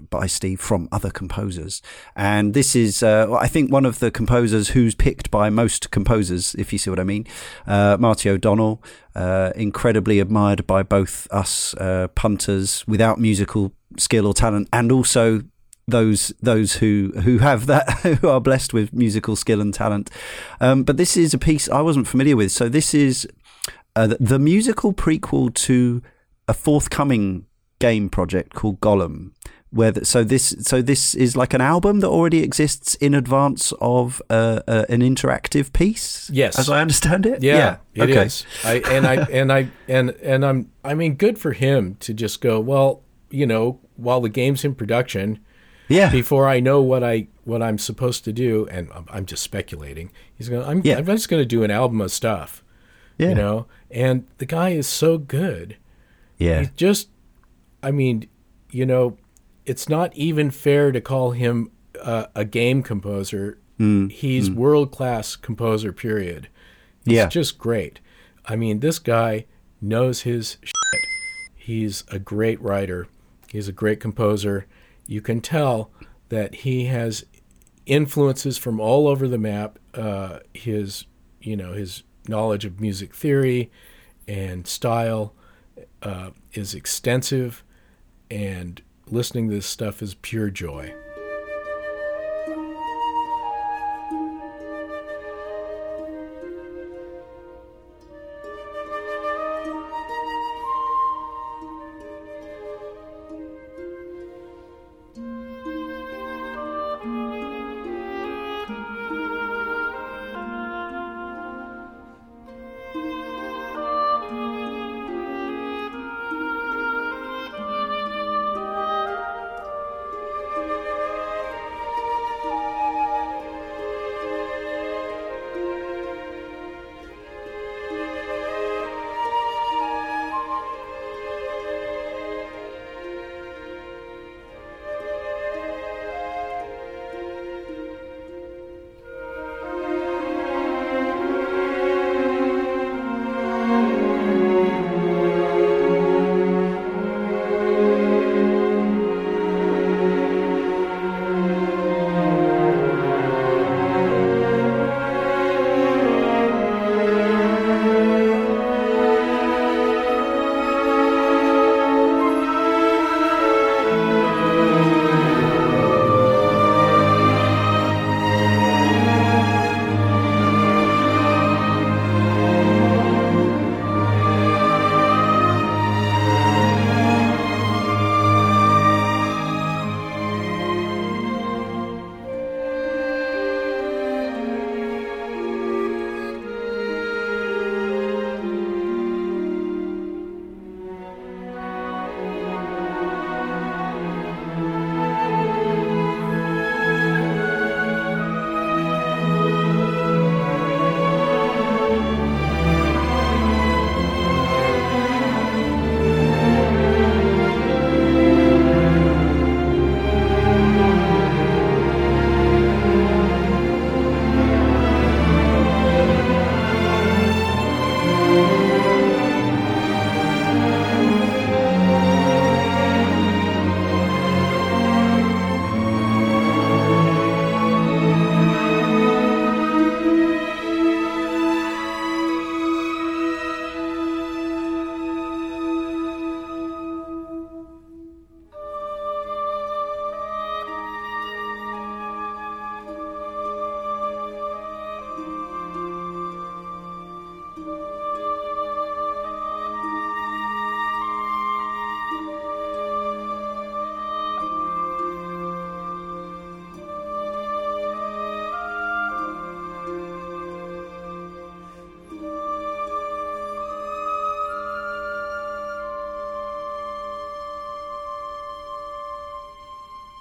by Steve from other composers, and this is, uh, I think, one of the composers who's picked by most composers, if you see what I mean. Uh, Marty O'Donnell, uh, incredibly admired by both us uh, punters without musical skill or talent, and also those those who who have that who are blessed with musical skill and talent. Um, but this is a piece I wasn't familiar with. So this is uh, the, the musical prequel to a forthcoming game project called Golem. Where the, so this so this is like an album that already exists in advance of uh, uh, an interactive piece. Yes, as I understand it. Yeah, yeah it okay. is. I and I and I and and I'm I mean, good for him to just go. Well, you know, while the game's in production, yeah. Before I know what I what I'm supposed to do, and I'm, I'm just speculating. He's going. I'm, yeah. I'm just going to do an album of stuff. Yeah. You know, and the guy is so good. Yeah. He's just, I mean, you know, it's not even fair to call him uh, a game composer. Mm. He's mm. world class composer. Period. He's yeah. just great. I mean, this guy knows his shit. He's a great writer. He's a great composer you can tell that he has influences from all over the map. Uh, his, you know, his knowledge of music theory and style uh, is extensive, and listening to this stuff is pure joy.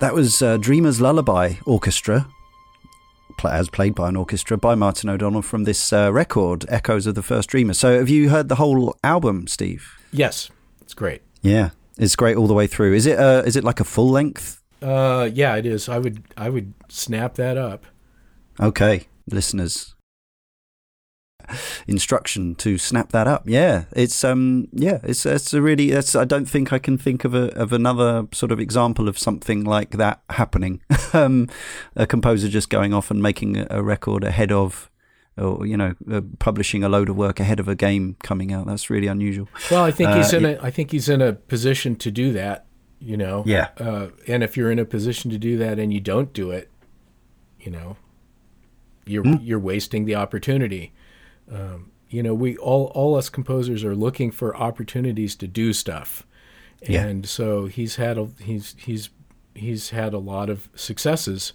That was uh, Dreamer's Lullaby Orchestra, as played by an orchestra by Martin O'Donnell from this uh, record, Echoes of the First Dreamer. So, have you heard the whole album, Steve? Yes, it's great. Yeah, it's great all the way through. Is it? Uh, is it like a full length? Uh, yeah, it is. I would, I would snap that up. Okay, listeners, instruction to snap that up. Yeah, it's um yeah, it's it's a really it's I don't think I can think of a of another sort of example of something like that happening. um, a composer just going off and making a, record ahead of or you know uh, publishing a load of work ahead of a game coming out. That's really unusual. Well, I think he's uh, in a I think he's in a position to do that. You know. Yeah. Uh, and if you're in a position to do that and you don't do it, you know, you're mm. you're wasting the opportunity. Um, you know, we all all us composers are looking for opportunities to do stuff, Yeah. and so he's had a he's he's he's had a lot of successes.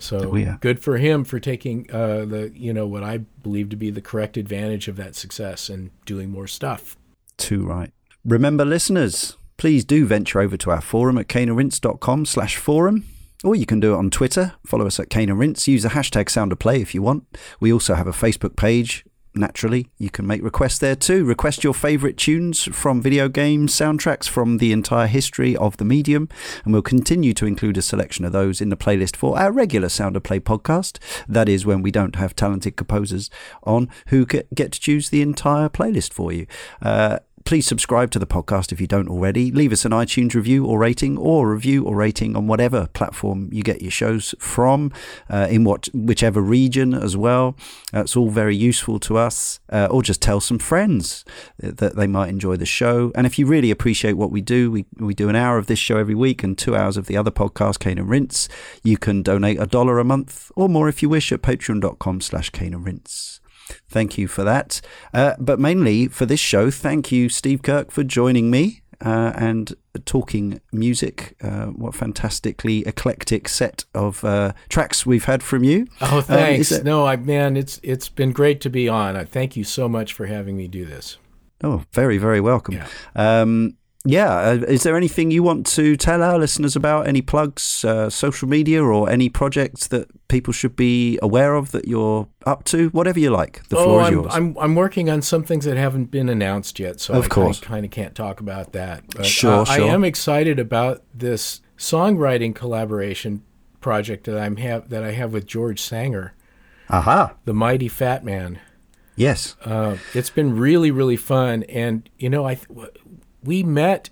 So Oh, yeah. good for him for taking uh, the you know what I believe to be the correct advantage of that success and doing more stuff. Too right. Remember, listeners, please do venture over to our forum at caneandrinse.com slash forum. Or you can do it on Twitter. Follow us at Cane and Rinse. Use the hashtag Sound of Play if you want. We also have a Facebook page. Naturally, you can make requests there too. Request your favourite tunes from video games, soundtracks from the entire history of the medium, and we'll continue to include a selection of those in the playlist for our regular Sound of Play podcast. That is when we don't have talented composers on who get to choose the entire playlist for you. Uh, Please subscribe to the podcast if you don't already. Leave us an iTunes review or rating, or review or rating on whatever platform you get your shows from, uh, in what whichever region as well. That's all very useful to us. Uh, or just tell some friends that they might enjoy the show. And if you really appreciate what we do, we we do an hour of this show every week and two hours of the other podcast, Cane and Rinse. You can donate a dollar a month or more if you wish at Patreon.com/slash Cane and Rinse. Thank you for that. Uh, but mainly for this show, thank you, Steve Kirk, for joining me uh, and talking music. Uh, what fantastically eclectic set of uh, tracks we've had from you. Oh, Um, thanks. it- no, I man, it's it's been great to be on. I thank you so much for having me do this. Oh, very, very welcome. Yeah. Um, yeah. Uh, is there anything you want to tell our listeners about? Any plugs, uh, social media, or any projects that people should be aware of that you're up to? Whatever you like. The oh, floor is I'm, yours. I'm I'm working on some things that haven't been announced yet, so Of I course. kind of can't talk about that. But, Sure, uh, I sure. am excited about this songwriting collaboration project that I'm have that I have with George Sanger, Aha. the mighty Fat Man. Yes. Uh, it's been really, really fun. And, you know, I th- we met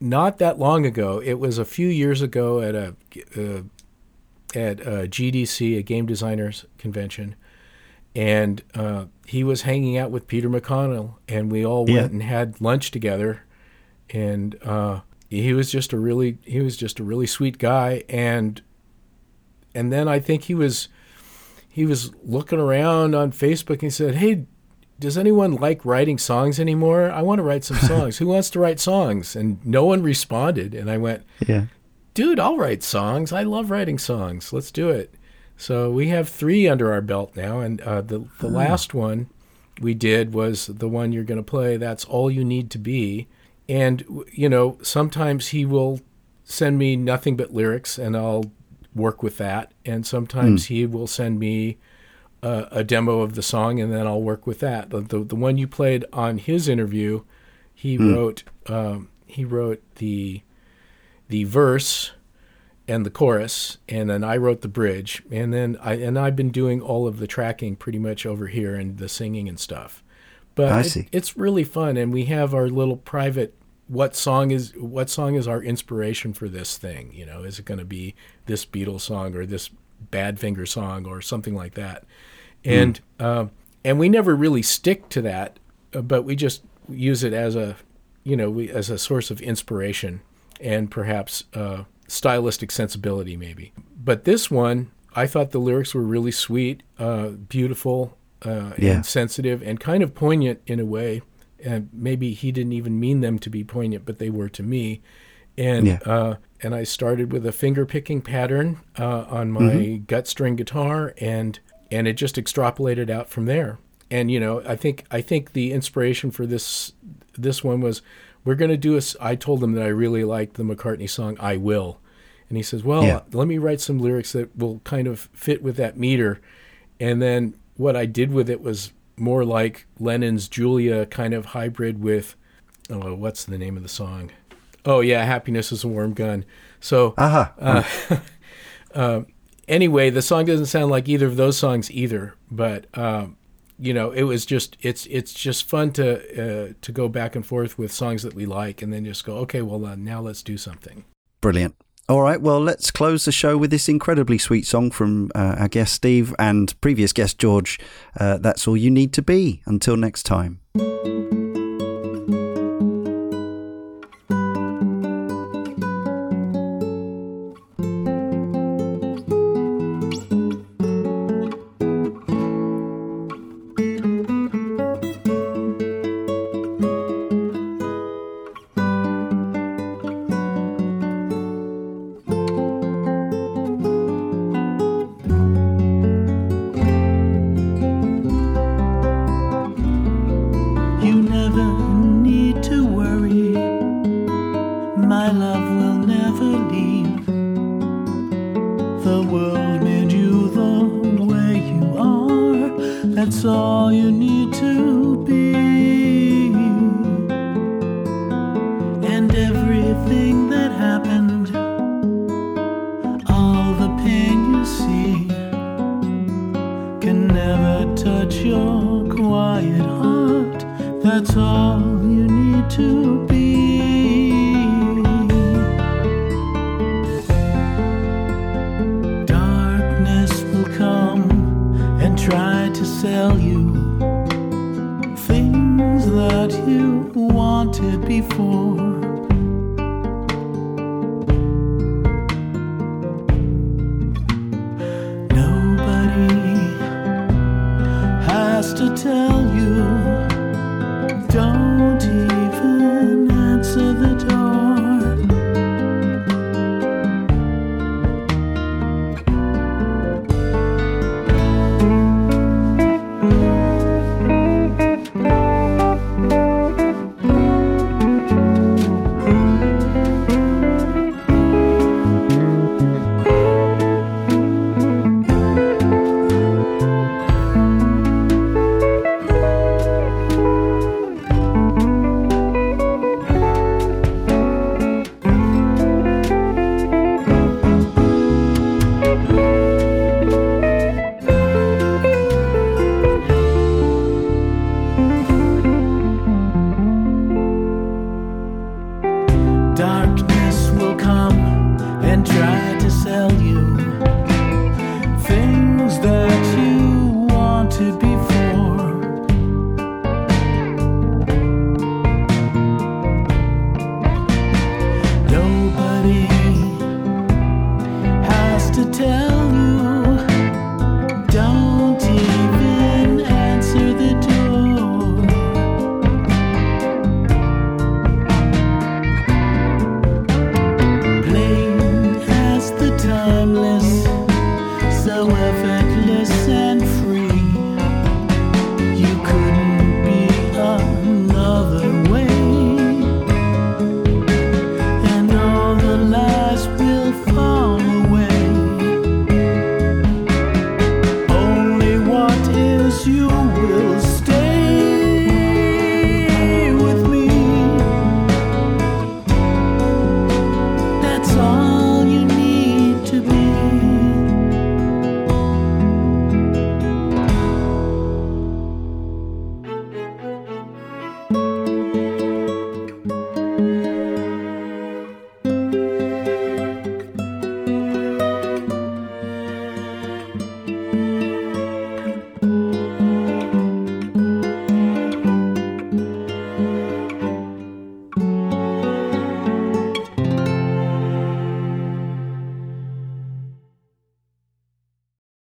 not that long ago. It was a few years ago at a uh, at a GDC, a game designers convention, and uh, he was hanging out with Peter McConnell, and we all Yeah. went and had lunch together, and uh, he was just a really he was just a really sweet guy, and and then I think he was he was looking around on Facebook and he said, "Hey, does anyone like writing songs anymore? I want to write some songs. Who wants to write songs?" And no one responded, and I went, Yeah. dude, I'll write songs. I love writing songs. Let's do it. So we have three under our belt now, and uh, the the last one we did was the one you're going to play. That's all you need to be. And you know, sometimes he will send me nothing but lyrics, and I'll work with that. And sometimes he will send me a, a demo of the song, and then I'll work with that. The the, the one you played on his interview, he wrote um, he wrote the the verse and the chorus, and then I wrote the bridge, and then I and I've been doing all of the tracking pretty much over here and the singing and stuff. But it- it's really fun, and we have our little private. What song is what song is our inspiration for this thing? You know, is it going to be this Beatles song or this Badfinger song or something like that? And um, and we never really stick to that, uh, but we just use it as a you know we, as a source of inspiration and perhaps uh, stylistic sensibility maybe. But this one, I thought the lyrics were really sweet, uh, beautiful, uh, Yeah. and sensitive, and kind of poignant in a way. And maybe he didn't even mean them to be poignant, but they were to me. And Yeah. uh, and I started with a finger picking pattern uh, on my gut string guitar, and and it just extrapolated out from there. And you know, I think I think the inspiration for this this one was we're going to do a. I told him that I really liked the McCartney song "I Will," and he says, "Well, Yeah. let me write some lyrics that will kind of fit with that meter." And then what I did with it was more like Lennon's Julia kind of hybrid with, oh, what's the name of the song? Oh yeah, "Happiness is a Warm Gun." So uh-huh. uh, Aha. Uh, anyway, the song doesn't sound like either of those songs either, but um, you know, it was just it's it's just fun to uh, to go back and forth with songs that we like, and then just go, okay, well uh, now let's do something. Brilliant. All right, well, let's close the show with this incredibly sweet song from uh, our guest Steve and previous guest George. Uh, That's all you need to be. Until next time.